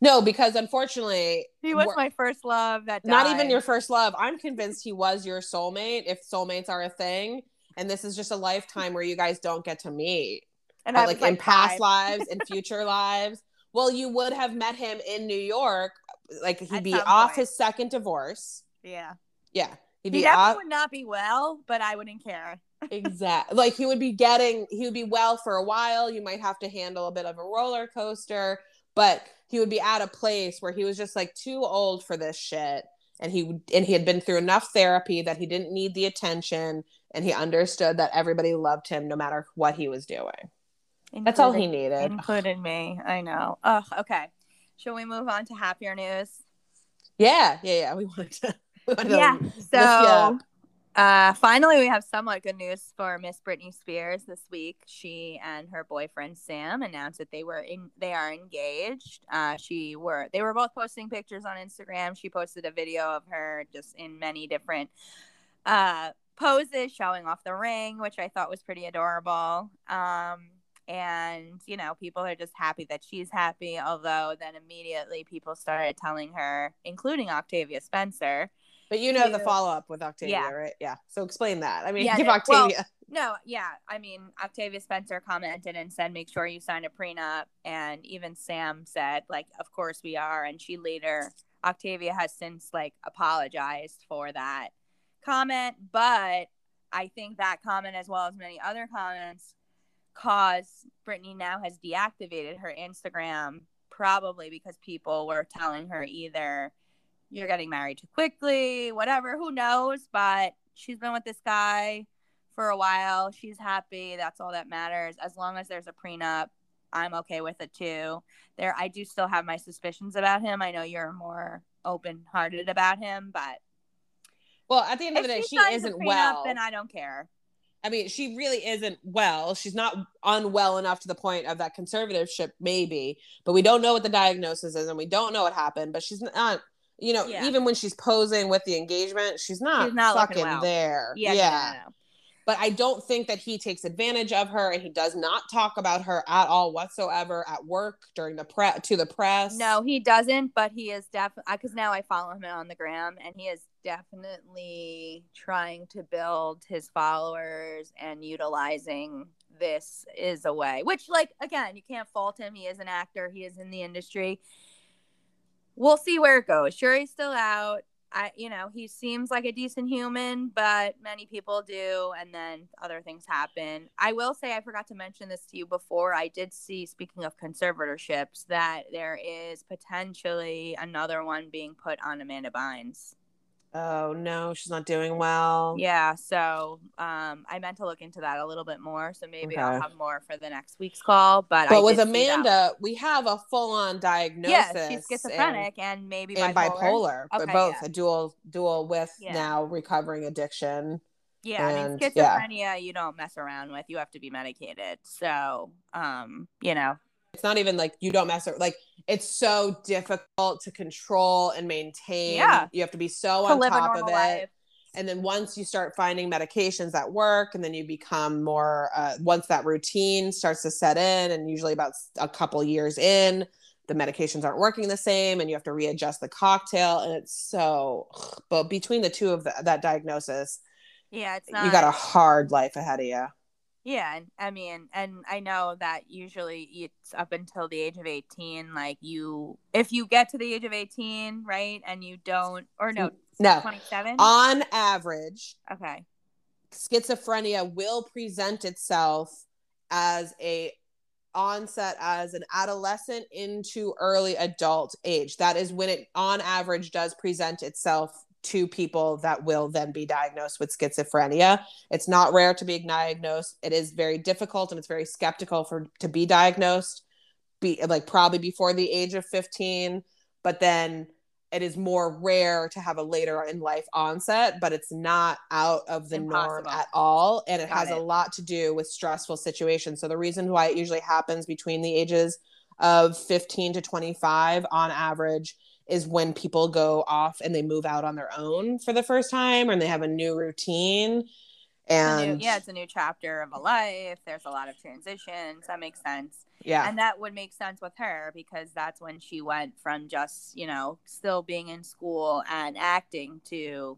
no because unfortunately He was my first love. That not even your first love i'm convinced he was your soulmate if soulmates are a thing and this is just a lifetime where you guys don't get to meet and But, I was like, in past five. lives and future lives. Well, you would have met him in New York. Like he'd At be off point. his second divorce. Yeah, Yeah. He'd he definitely off would not be well, but I wouldn't care. Exactly like he would be getting he would be well for a while. You might have to handle a bit of a roller coaster, but he would be at a place where he was just like too old for this shit and he and he had been through enough therapy that he didn't need the attention and he understood that everybody loved him no matter what he was doing that's all he needed including me. I know. Oh, okay. Shall we move on to happier news? yeah yeah yeah we want to, we wanted to yeah. So. Uh, finally, we have somewhat good news for Miss Britney Spears this week. She and her boyfriend Sam announced that they were in. They are engaged. Uh, she were. They were both posting pictures on Instagram. She posted a video of her just in many different uh poses, showing off the ring, which I thought was pretty adorable. Um, and you know people are just happy that she's happy although then immediately people started telling her including octavia spencer but you know the follow-up with octavia Yeah. right? Yeah. So explain that. I mean Yeah, give no, well, octavia. no yeah. I mean octavia spencer commented and said make sure you sign a prenup. And even sam said like of course we are. And she later octavia has since like apologized for that comment. But i think that comment as well as many other comments cause Britney now has deactivated her Instagram probably because people were telling her either you're getting married too quickly, whatever, who knows, but she's been with this guy for a while. She's happy. That's all that matters. As long as there's a prenup, I'm okay with it too. There I do still have my suspicions about him. I know you're more open-hearted about him, but well at the end of the day she she isn't prenup, well then I don't care. I mean, she really isn't well. She's not unwell enough to the point of that conservatorship, maybe, but we don't know what the diagnosis is and we don't know what happened. But she's not, you know, Yeah. even when she's posing with the engagement, she's not, She's not fucking well. there. Yeah, Yeah. no, no, no. But I don't think that he takes advantage of her and he does not talk about her at all whatsoever at work during the pre to the press. No, he doesn't, but he is definitely because now I follow him on the gram and he is definitely trying to build his followers and utilizing this is a way. Which, like, again, you can't fault him. He is an actor, he is in the industry. We'll see where it goes. He's still out. I, you know, he seems like a decent human, but many people do, and then other things happen. I will say, I forgot to mention this to you before. I did see, speaking of conservatorships, that there is potentially another one being put on Amanda Bynes. Oh no, she's not doing well. Yeah, so um, I meant to look into that a little bit more. So maybe I'll have more for the next week's call. But I But with see that Amanda, we have a full on diagnosis. yeah, she's and- schizophrenic and, maybe and bipolar. bipolar, but Okay, both yeah. a dual dual with Yeah. now recovering addiction. Yeah, I mean And, yeah. schizophrenia you don't mess around with. You have to be medicated. So, um, you know, It's not even like you don't mess ar- like it's so difficult to control and maintain. Yeah. You have to be so to on top of it. life. And then once you start finding medications that work, and then you become more, uh, once that routine starts to set in, and usually about a couple years in, the medications aren't working the same, and you have to readjust the cocktail. And it's so, but between the two of the, that diagnosis, Yeah, it's not you got a hard life ahead of you. Yeah, and I mean, and I know that usually it's up until the age of 18 like you if you get to the age of 18, right? And you don't or no, No, 27? on average, okay. schizophrenia will present itself as a onset as an adolescent into early adult age that is when it on average does present itself to people that will then be diagnosed with schizophrenia it's not rare to be diagnosed it is very difficult and it's very skeptical for to be diagnosed be like probably before the age of 15 but then it is more rare to have a later in life onset, but it's not out of the norm at all. And it Got has it. a lot to do with stressful situations. So the reason why it usually happens between the ages of 15 to 25 on average is when people go off and they move out on their own for the first time and they have a new routine. It's And new, yeah, it's a new chapter of a life. There's a lot of transitions. That makes sense. yeah. And that would make sense with her because that's when she went from just, you know, still being in school and acting to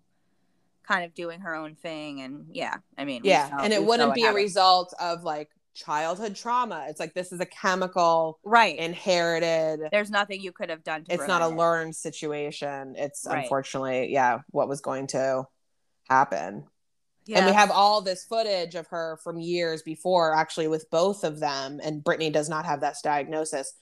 kind of doing her own thing. And yeah, I mean, yeah. saw- and it wouldn't be a happened. result of like childhood trauma. It's like this is a chemical right. inherited There's nothing you could have done to it's not a it. learned situation it's Right. unfortunately yeah what was going to happen Yeah. and we have all this footage of her from years before actually with both of them and britney does not have that diagnosis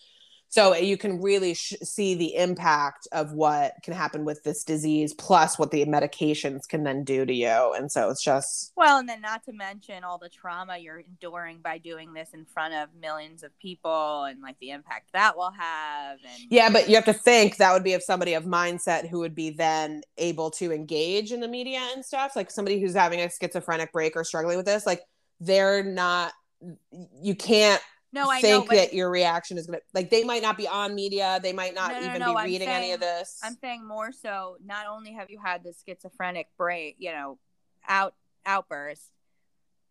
So you can really sh- see the impact of what can happen with this disease, plus what the medications can then do to you. And so it's just well, and then not to mention all the trauma you're enduring by doing this in front of millions of people, and like the impact that will have. And yeah, but you have to think that would be of somebody of mindset who would be then able to engage in the media and stuff, like somebody who's having a schizophrenic break or struggling with this, like they're not. You can't no, I think know, that your reaction is gonna like they might not be on media, they might not No, no, even no, be I'm reading any of this. I'm saying more so. Not only have you had the schizophrenic break, you know, out outburst.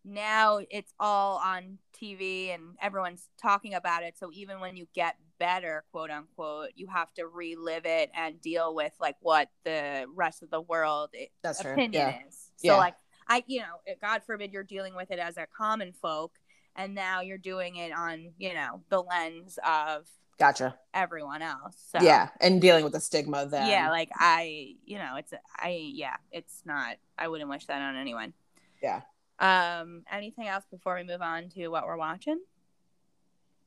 Now it's all on TV and everyone's talking about it. So even when you get better, quote unquote, you have to relive it and deal with like what the rest of the world That's true. opinion Yeah. is. So Yeah. like I, you know, God forbid you're dealing with it as a common folk, and now you're doing it on, you know, the lens of Gotcha. everyone else. So Yeah. And dealing with the stigma then. yeah, like I, you know, it's I, yeah, it's not. I wouldn't wish that on anyone. Yeah. Um. Anything else before we move on to what we're watching?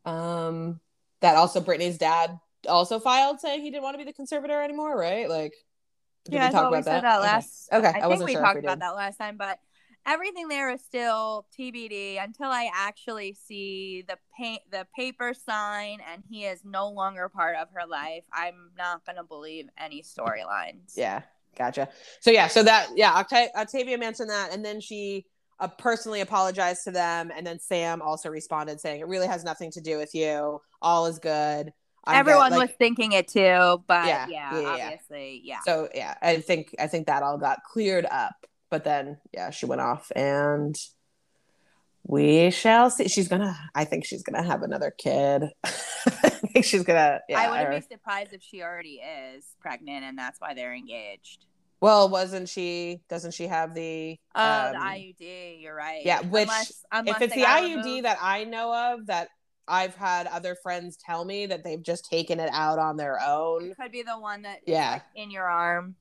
Um that also Britney's dad also filed saying he didn't want to be the conservator anymore, right? Like did yeah, we talk about that? that last. Okay, I, I think we sure talked about that last time, but everything there is still TBD until I actually see the paint, the paper sign, and he is no longer part of her life. I'm not gonna believe any storylines. Yeah, gotcha. So yeah, so that yeah, Octa- Octavia mentioned that, and then she uh, personally apologized to them, and then Sam also responded saying it really has nothing to do with you. All is good. I'm good." Everyone Like, was thinking it too, but Yeah, yeah, yeah, yeah, yeah. obviously, yeah. so yeah, I think I think that all got cleared up. But then yeah, she went off, and we shall see. She's gonna. I think she's gonna have another kid. I think she's gonna. Yeah. I wouldn't be surprised if she already is pregnant and that's why they're engaged. well, wasn't she? Doesn't she have the? Oh, um, the IUD. You're right. Yeah, which unless, unless if it's the IUD removed. that I know of that I've had other friends tell me that they've just taken it out on their own. it could be the one that Yeah. like, in your arm.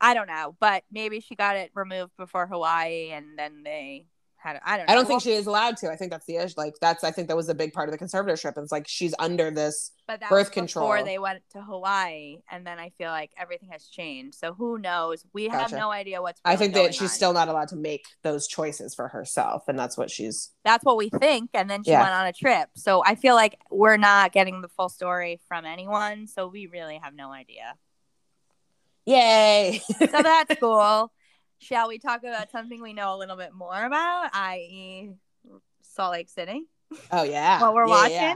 I don't know, but maybe she got it removed before Hawaii, and then they had. I don't. know. I don't think she is allowed to. I think that's the issue. Like that's I think that was a big part of the conservatorship. It's like she's under this. But that birth control. before they went to Hawaii, and then I feel like everything has changed. So who knows? We have no idea what's. I think that she's on. still not allowed to make those choices for herself, and that's what she's. That's what we think, and then she Yeah. went on a trip. So I feel like we're not getting the full story from anyone. So we really have no idea. Yay! So that's cool. Shall we talk about something we know a little bit more about, i.e., Salt Lake City? oh yeah. What we're Yeah, watching? yeah,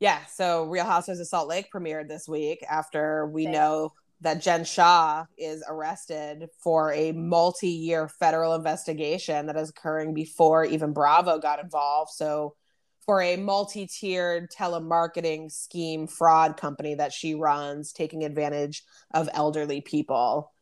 Yeah. So Real Housewives of Salt Lake premiered this week after we Thanks. know that Jen Shah is arrested for a multi-year federal investigation that is occurring before even Bravo got involved. So for a multi-tiered telemarketing scheme fraud company that she runs taking advantage of elderly people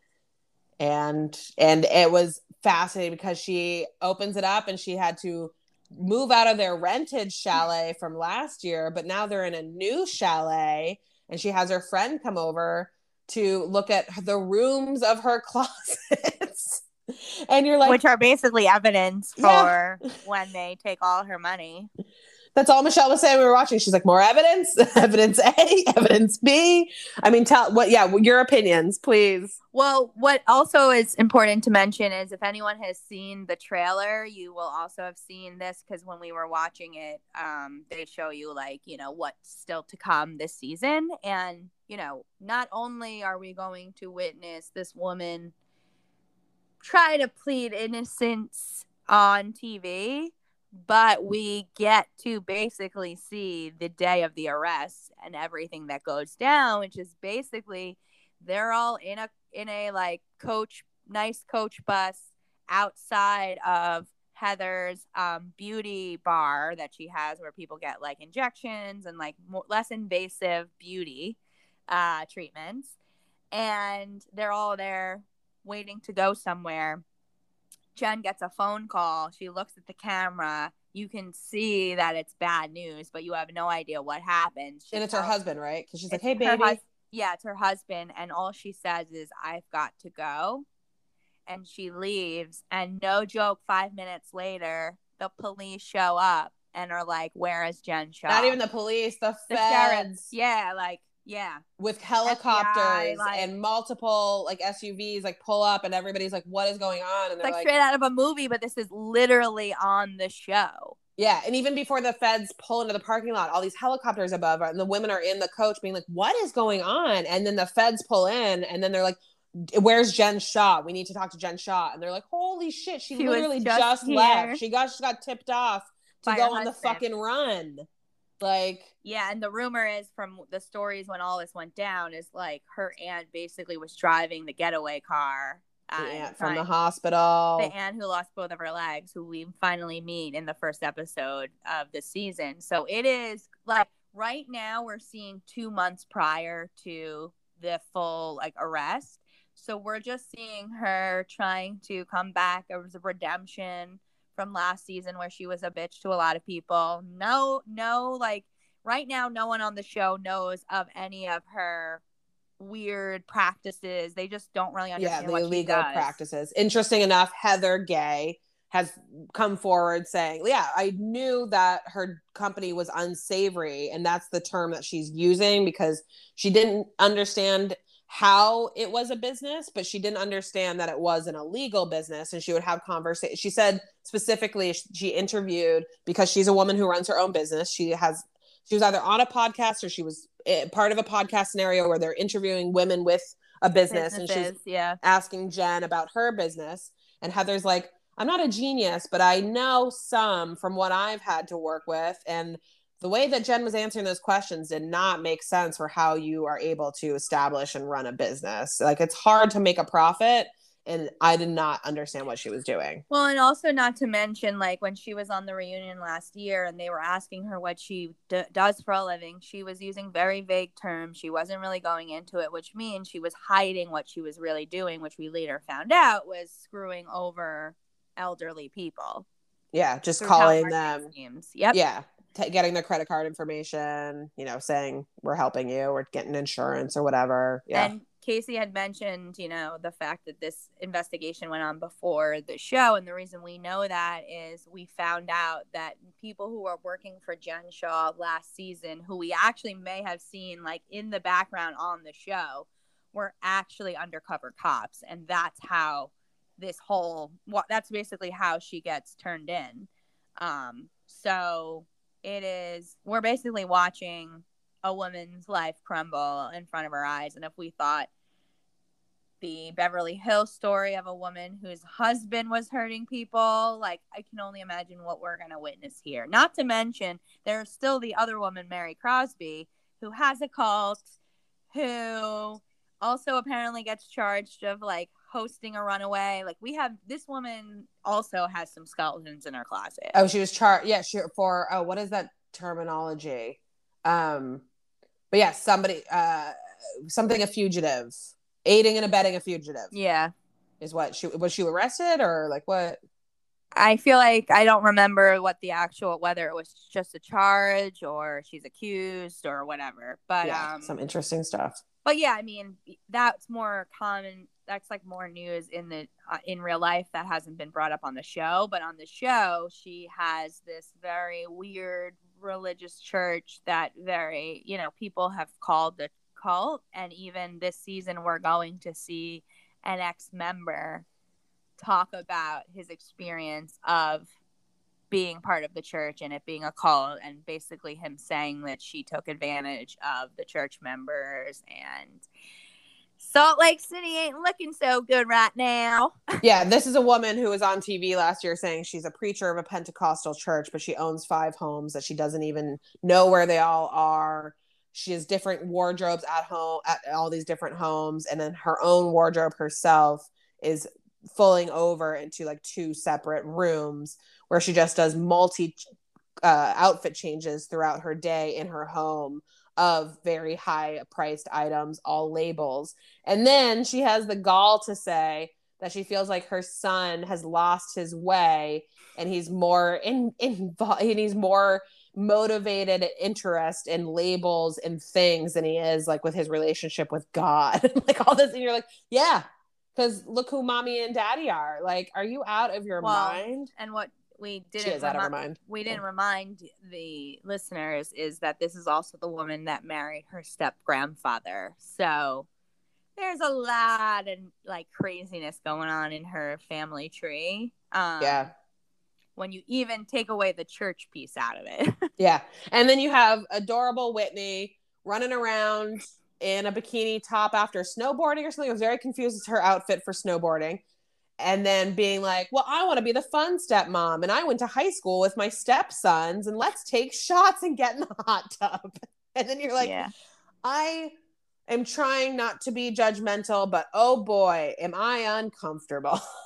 and and it was fascinating because she opens it up and she had to move out of their rented chalet from last year but now they're in a new chalet and she has her friend come over to look at the rooms of her closets and you're like Which are basically evidence for Yeah. when they take all her money. That's all michelle was saying we were watching. She's like more evidence? Evidence a evidence b? I mean tell what yeah your opinions please. Well, what also is important to mention is if anyone has seen the trailer, you will also have seen this because when we were watching it, um, they show you like you know what's still to come this season, and you know not only are we going to witness this woman try to plead innocence on TV, but we get to basically see the day of the arrest and everything that goes down, which is basically they're all in a in a like coach nice coach bus outside of Heather's um, beauty bar that she has where people get like injections and like more, less invasive beauty uh, treatments. And they're all there waiting to go somewhere Jen gets a phone call she looks at the camera you can see that it's bad news but you have no idea what happened She and it's her husband right because she's like hey baby hus- yeah, it's her husband, and all she says is, "I've got to go," and she leaves. And no joke, five minutes later, the police show up and are like, "Where is Jen Shah?" Not even the police, the, The feds. sheriff. Yeah, like yeah, with helicopters like- and multiple like SUVs like pull up and everybody's like, what is going on? And they're like, like, straight out of a movie, but this is literally on the show. yeah. And even before the feds pull into the parking lot, all these helicopters above and the women are in the coach being like, what is going on? And then the feds pull in and then they're like, where's Jen Shah? We need to talk to Jen Shah. And they're like, holy shit, she, She literally just just, left. She got, she got tipped off to By go on the fucking run. Like, Yeah, and the rumor is from the stories when all this went down is like her aunt basically was driving the getaway car. the uh, aunt from the hospital. the aunt who lost both of her legs, who we finally meet in the first episode of the season. So it is like right now we're seeing two months prior to the full like arrest. So we're just seeing her trying to come back. It was a redemption from last season where she was a bitch to a lot of people. No, no, like right now, no one on the show knows of any of her weird practices. They just don't really understand. yeah, the illegal practices. Interesting enough, Heather Gay has come forward saying, "Yeah, I knew that her company was unsavory, and that's the term that she's using because she didn't understand." How it was a business but she didn't understand that it was an illegal business and she would have conversation she said specifically she interviewed because she's a woman who runs her own business she has she was either on a podcast or she was eh, part of a podcast scenario where they're interviewing women with a business and she's yeah. asking Jen about her business. And Heather's like, I'm not a genius, but I know some from what I've had to work with. And the way that Jen was answering those questions did not make sense for how you are able to establish and run a business. Like it's hard to make a profit. And I did not understand what she was doing. Well, and also not to mention, like when she was on the reunion last year and they were asking her what she d- does for a living, she was using very vague terms. She wasn't really going into it, which means she was hiding what she was really doing, which we later found out was screwing over elderly people. Yeah, just calling them. Yep. Yeah, t- getting their credit card information, you know, saying we're helping you or getting insurance or whatever. Yeah. And Casey had mentioned, you know, the fact that this investigation went on before the show. And the reason we know that is we found out that people who were working for Jen Shah last season, who we actually may have seen like in the background on the show, were actually undercover cops. And that's how this whole, what that's basically how she gets turned in. Um, so it is, we're basically watching a woman's life crumble in front of our eyes. And if we thought the Beverly Hills story of a woman whose husband was hurting people, like I can only imagine what we're going to witness here. Not to mention, there's still the other woman, Mary Cosby, who has a cult, who also apparently gets charged of like hosting a runaway. Like we have this woman also has some skeletons in her closet. Oh, she was charged. Yeah, she for oh, what is that terminology? Um, but yeah, somebody, uh, something a fugitive, aiding and abetting a fugitive Yeah. is what she was. She arrested or like what? I feel like I don't remember what the actual whether it was just a charge or she's accused or whatever. But yeah, um some interesting stuff. but yeah, I mean that's more common that's like more news in the uh, in real life that hasn't been brought up on the show, but on the show she has this very weird religious church that very, you know, people have called the cult. And even this season we're going to see an ex-member talk about his experience of being part of the church and it being a cult and basically him saying that she took advantage of the church members and Salt Lake City ain't looking so good right now. Yeah, this is a woman who was on TV last year saying she's a preacher of a Pentecostal church, but she owns five homes that she doesn't even know where they all are. She has different wardrobes at home at all these different homes, and then her own wardrobe herself is fulling over into like two separate rooms where she just does multi uh, outfit changes throughout her day in her home of very high priced items, all labels. And then she has the gall to say that she feels like her son has lost his way and he's more in involved and he's more motivated interest in labels and things than he is like with his relationship with God. like all this, and you're like, yeah, because look who mommy and daddy are. Like, are you out of your Well, mind? And what we didn't is out of her mind. we didn't remind the listeners is that this is also the woman that married her step grandfather. So there's a lot of like craziness going on in her family tree. Um, Yeah. When you even take away the church piece out of it. Yeah. And then you have adorable Whitney running around in a bikini top after snowboarding or something. I was very confused as her outfit for snowboarding. And then being like, well, I want to be the fun stepmom. And I went to high school with my stepsons and let's take shots and get in the hot tub. And then you're like, yeah. I am trying not to be judgmental, but oh boy, am I uncomfortable.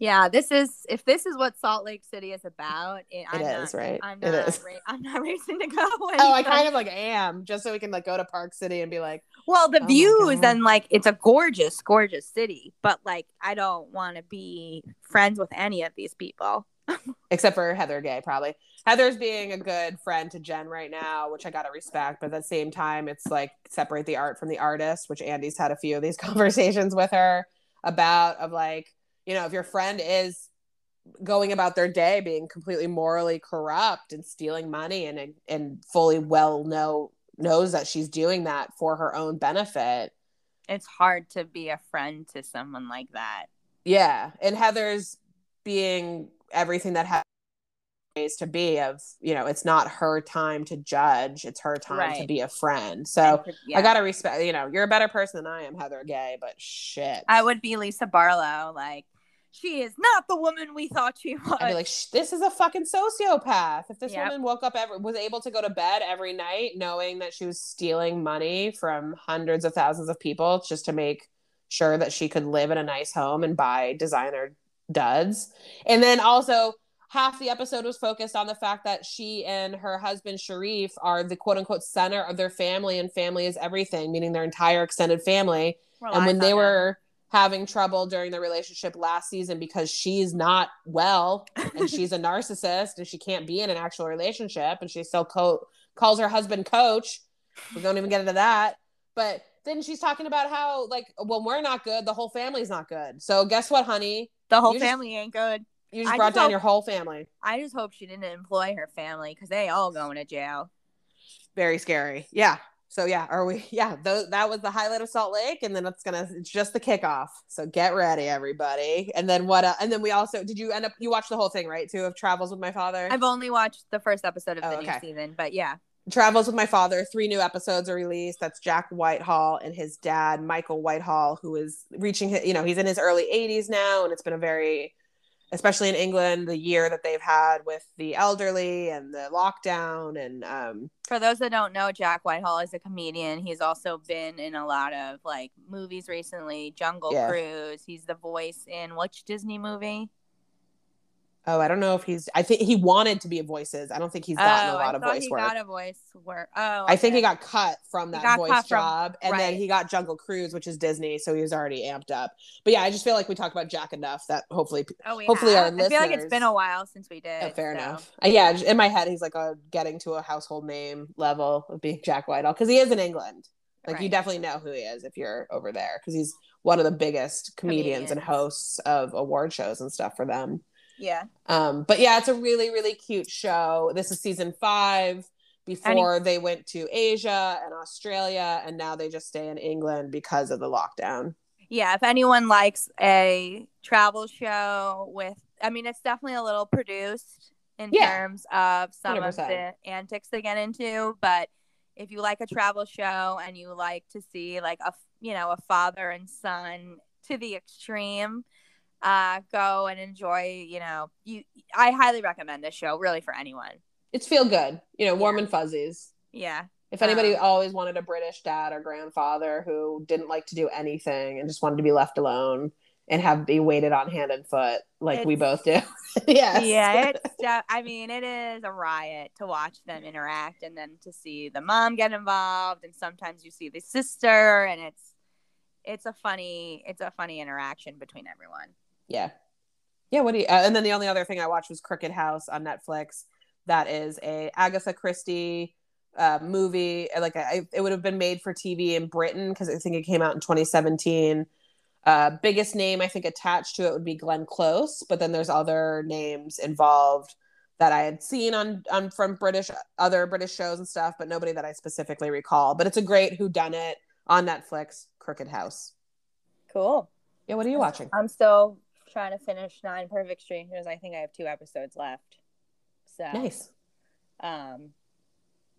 Yeah, this is if this is what Salt Lake City is about. It, I'm It not, right? I'm not. is. Ra- I'm not racing to go. oh, I kind of like am, just so we can like go to Park City and be like, Well, the Oh views and like it's a gorgeous, gorgeous city, but like I don't want to be friends with any of these people. except for Heather Gay, probably. Heather's being a good friend to Jen right now, which I gotta respect. But at the same time, it's like separate the art from the artist, which Andy's had a few of these conversations with her about. Of like, you know, if your friend is going about their day being completely morally corrupt and stealing money and and fully well know knows that she's doing that for her own benefit. It's hard to be a friend to someone like that. Yeah, and Heather's being everything that has ways to be of you know it's not her time to judge it's her time to be a friend so yeah. i gotta respect you know you're a better person than i am heather gay but shit I would be Lisa Barlow. Like she is not the woman we thought she was. I'd be like, this is a fucking sociopath. If this Yep. woman woke up every was able to go to bed every night knowing that she was stealing money from hundreds of thousands of people just to make sure that she could live in a nice home and buy designer duds. And then also half the episode was focused on the fact that she and her husband Sharrieff are the quote unquote center of their family and family is everything, meaning their entire extended family and when they were having trouble during the relationship last season because she's not well and she's a narcissist and she can't be in an actual relationship and she still co- calls her husband coach. We don't even get into that. But then she's talking about how like when we're not good the whole family's not good. So guess what honey? The whole you just- family ain't good. you just I brought just down hope- your whole family. I just hope she didn't employ her family because they all going to jail. very scary. Yeah so yeah are we yeah th- that was the highlight of salt lake and then it's gonna it's just the kickoff so get ready everybody and then what uh, and then we also did you end up you watched the whole thing right too of travels with my father I've only watched the first episode of Oh, the okay. new season, but yeah. travels with my father three new episodes are released that's jack whitehall and his dad michael whitehall who is reaching his, you know he's in his early 80s now and it's been a very especially in england the year that they've had with the elderly and the lockdown and um For those that don't know, Jack Whitehall is a comedian. He's also been in a lot of like movies recently. Jungle Yeah. Cruise. He's the voice in which Disney movie? Oh i don't know if he's i think he wanted to be a voices i don't think he's gotten oh, a lot I of voice he work got a voice work. Oh, I think he got cut from that voice cut from- job, and then he got Jungle Cruise, which is Disney, so he was already amped up. But yeah, I just feel like we talked about Jack enough that hopefully, Oh, we hopefully our have. I feel like it's been a while since we did. oh, fair so. enough. Uh, yeah, in my head, he's like a getting to a household name level of being Jack Whitehall because he is in England. Like you definitely know who he is if you're over there because he's one of the biggest comedians, and hosts of award shows and stuff for them. Yeah. Um, but yeah, it's a really, really cute show. This is season five. Before they went to Asia and Australia, and now they just stay in England because of the lockdown. Yeah. If anyone likes a travel show with, I mean, it's definitely a little produced in Yeah. terms of some of 100%. the antics they get into, but if you like a travel show and you like to see like a you know a father and son to the extreme uh go and enjoy you know you i highly recommend this show really for anyone It's feel good, you know, warm Yeah. and fuzzies. yeah If anybody Um, always wanted a British dad or grandfather who didn't like to do anything and just wanted to be left alone and have be waited on hand and foot, like we both do. yes. yeah it's i mean it is a riot to watch them interact and then to see the mom get involved and sometimes you see the sister and it's it's a funny it's a funny interaction between everyone Yeah. Yeah. What do you, uh, and then the only other thing I watched was Crooked House on Netflix. That is a Agatha Christie uh, movie. Like I, it would have been made for TV in Britain because I think it came out in 2017 Uh, biggest name I think attached to it would be Glenn Close, but then there's other names involved that I had seen on on from British other British shows and stuff, but nobody that I specifically recall. But it's a great Who Done It on Netflix, Crooked House. Cool. Yeah, what are you watching? I'm still trying to finish Nine Perfect Strangers. I think I have two episodes left. So Nice. Um,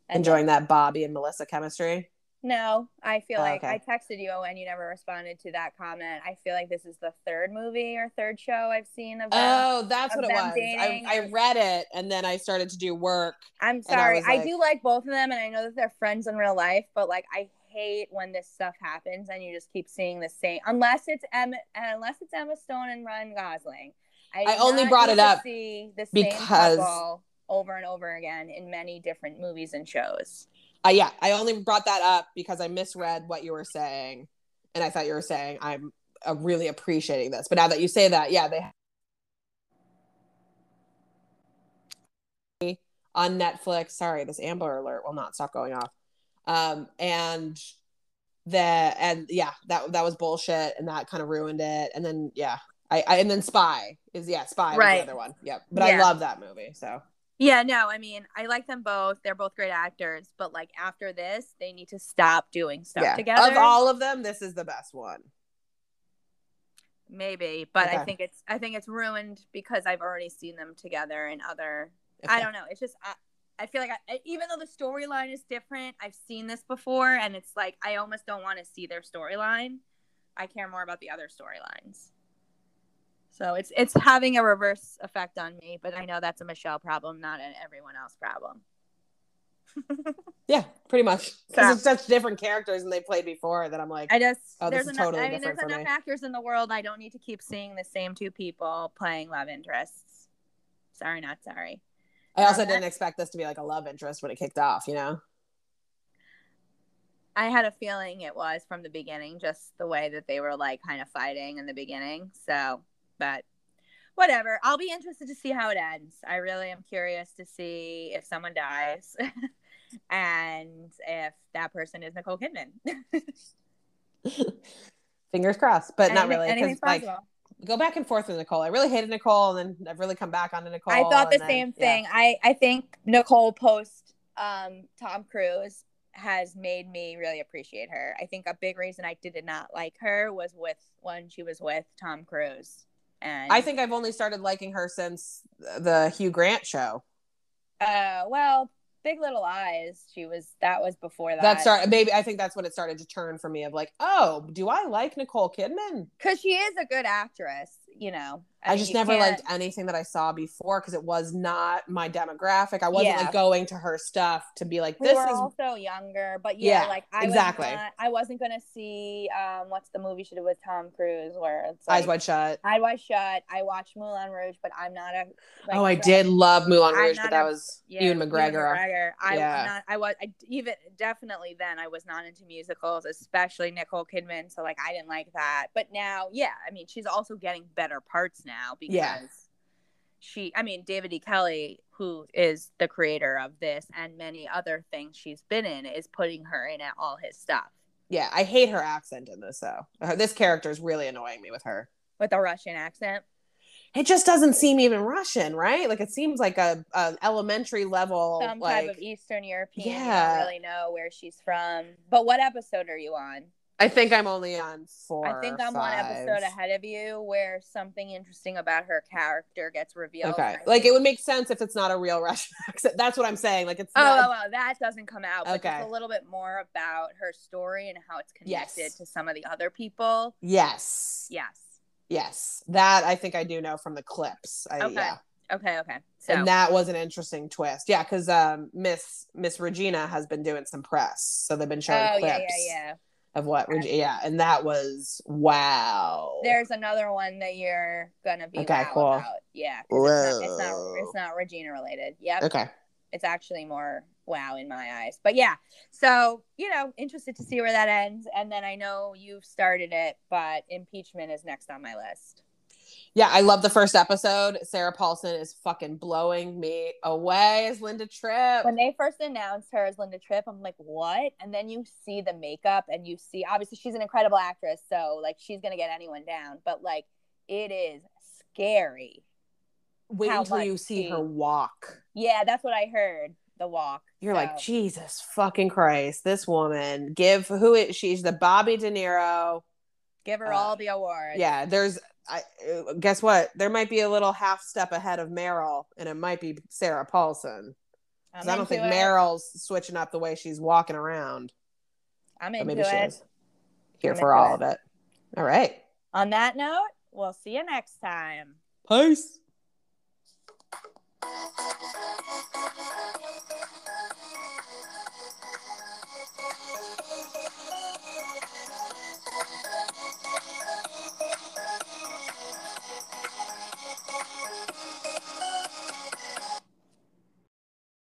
and Enjoying that Bobby and Melissa chemistry. No, I feel Oh, like okay. I texted you and you never responded to that comment. I feel like this is the third movie or third show I've seen of them. Oh, that's of what it was. I. I read it and then I started to do work. I'm sorry. I, like- do like both of them and I know that they're friends in real life, but like I hate when this stuff happens and you just keep seeing the same unless it's Emma unless it's Emma Stone and Ryan Gosling. I do only brought it up see the because- couple over and over again in many different movies and shows. Uh, yeah, I only brought that up because I misread what you were saying, and I thought you were saying I'm uh, really appreciating this. But now that you say that, yeah, they on Netflix. Sorry, this Amber Alert will not stop going off. Um, and the and yeah, that that was bullshit, and that kind of ruined it. And then yeah, I, I and then Spy is yeah, Spy was Right. the other one. Yep, but I love that movie. So Yeah, no, I mean, I like them both. They're both great actors, but like after this, they need to stop doing stuff yeah, together. of all of them, this is the best one. Maybe, but I think it's I think it's ruined because I've already seen them together in other. Okay. I don't know. It's just I, I feel like I, even though the storyline is different, I've seen this before, and it's like I almost don't want to see their storyline. I care more about the other storylines. So it's it's having a reverse effect on me, but I know that's a Michelle problem, not an everyone else problem. Yeah, pretty much. Because it's such different characters and they played before that I'm like, I just Oh, there's enough. totally I mean, there's enough me. actors in the world. I don't need to keep seeing the same two people playing love interests. Sorry, not sorry. I also didn't expect this to be like a love interest when it kicked off, you know? I had a feeling it was from the beginning, just the way that they were like kind of fighting in the beginning. So, but whatever. I'll be interested to see how it ends. I really am curious to see if someone dies and if that person is Nicole Kidman. Fingers crossed, but not really. Because like possible. Go back and forth with Nicole. I really hated Nicole and then I've really come back onto Nicole. I thought the then- same yeah. thing. I I think Nicole post um Tom Cruise has made me really appreciate her. I think a big reason I did not like her was with when she was with Tom Cruise. And I think I've only started liking her since the Hugh Grant show. uh well, Big Little Lies. she was that was before that. That started maybe I think that's when it started to turn for me of like, oh, do I like Nicole Kidman? cuz she is a good actress, you know. I, mean, just never can't- liked anything that I saw before because it was not my demographic. I wasn't Yeah. like going to her stuff to be like, we this were is also younger, but yeah, Yeah, like I exactly. was not, I wasn't gonna see um what's the movie she did with Tom Cruise where it's Eyes Wide Shut. Eyes Wide Shut. I watched Moulin Rouge, but I'm not a. Like, oh, I did love Moulin Rouge, but that a- was Yeah, Ewan McGregor. McGregor. I Yeah. was not. I was I, even definitely then. I was not into musicals, especially Nicole Kidman. So like, I didn't like that. But now, yeah, I mean, she's also getting better parts now because Yeah. she. I mean, David E. Kelley, who is the creator of this and many other things she's been in, is putting her in at all his stuff Yeah, I hate her accent in this though. Her, this character is really annoying me with her. with a Russian accent. It just doesn't seem even Russian, right? Like it seems like a, a elementary level, Some like type of Eastern European. Yeah. don't really know where she's from. But what episode are you on? I think I'm only on four. I think I'm one episode ahead of you where something interesting about her character gets revealed. Okay, like it would make sense if it's not a real Russian accent. That's what I'm saying. Like it's Oh, not. oh, oh, that doesn't come out. But Okay. just a little bit more about her story and how it's connected Yes. to some of the other people. Yes, Yes. yes, that I think I do know from the clips. I, Okay. Yeah, Okay. Okay. So and that was an interesting twist. Yeah, because um, Miss Miss Regina has been doing some press, so they've been oh showing yeah, clips yeah, yeah. Of what. Reg- yeah, and that was wow. There's another one that you're gonna be Okay, wow cool. about. Yeah. It's not, it's not. It's not Regina related. Yep. okay. it's actually more wow in my eyes. But yeah, so you know, interested to see where that ends. And then I know you've started it, but impeachment is next on my list. Yeah, I love the first episode. Sarah Paulson is fucking blowing me away as Linda Tripp. When they first announced her as Linda Tripp, I'm like, what? And then you see the makeup and you see, obviously, she's an incredible actress. So, like, she's going to get anyone down. But, like, it is scary. Wait until you see she- her walk. Yeah, that's what I heard. The walk. You're like, Jesus fucking Christ, this woman. Give who it she's the Bobby De Niro. give her uh, all the awards. Yeah, there's I uh, guess what? There might be a little half step ahead of Meryl, and it might be Sarah Paulson. Because I don't think it. Meryl's switching up the way she's walking around. I'm But into maybe she it. is. Here I'm for all of it. All right. On that note, we'll see you next time. Peace.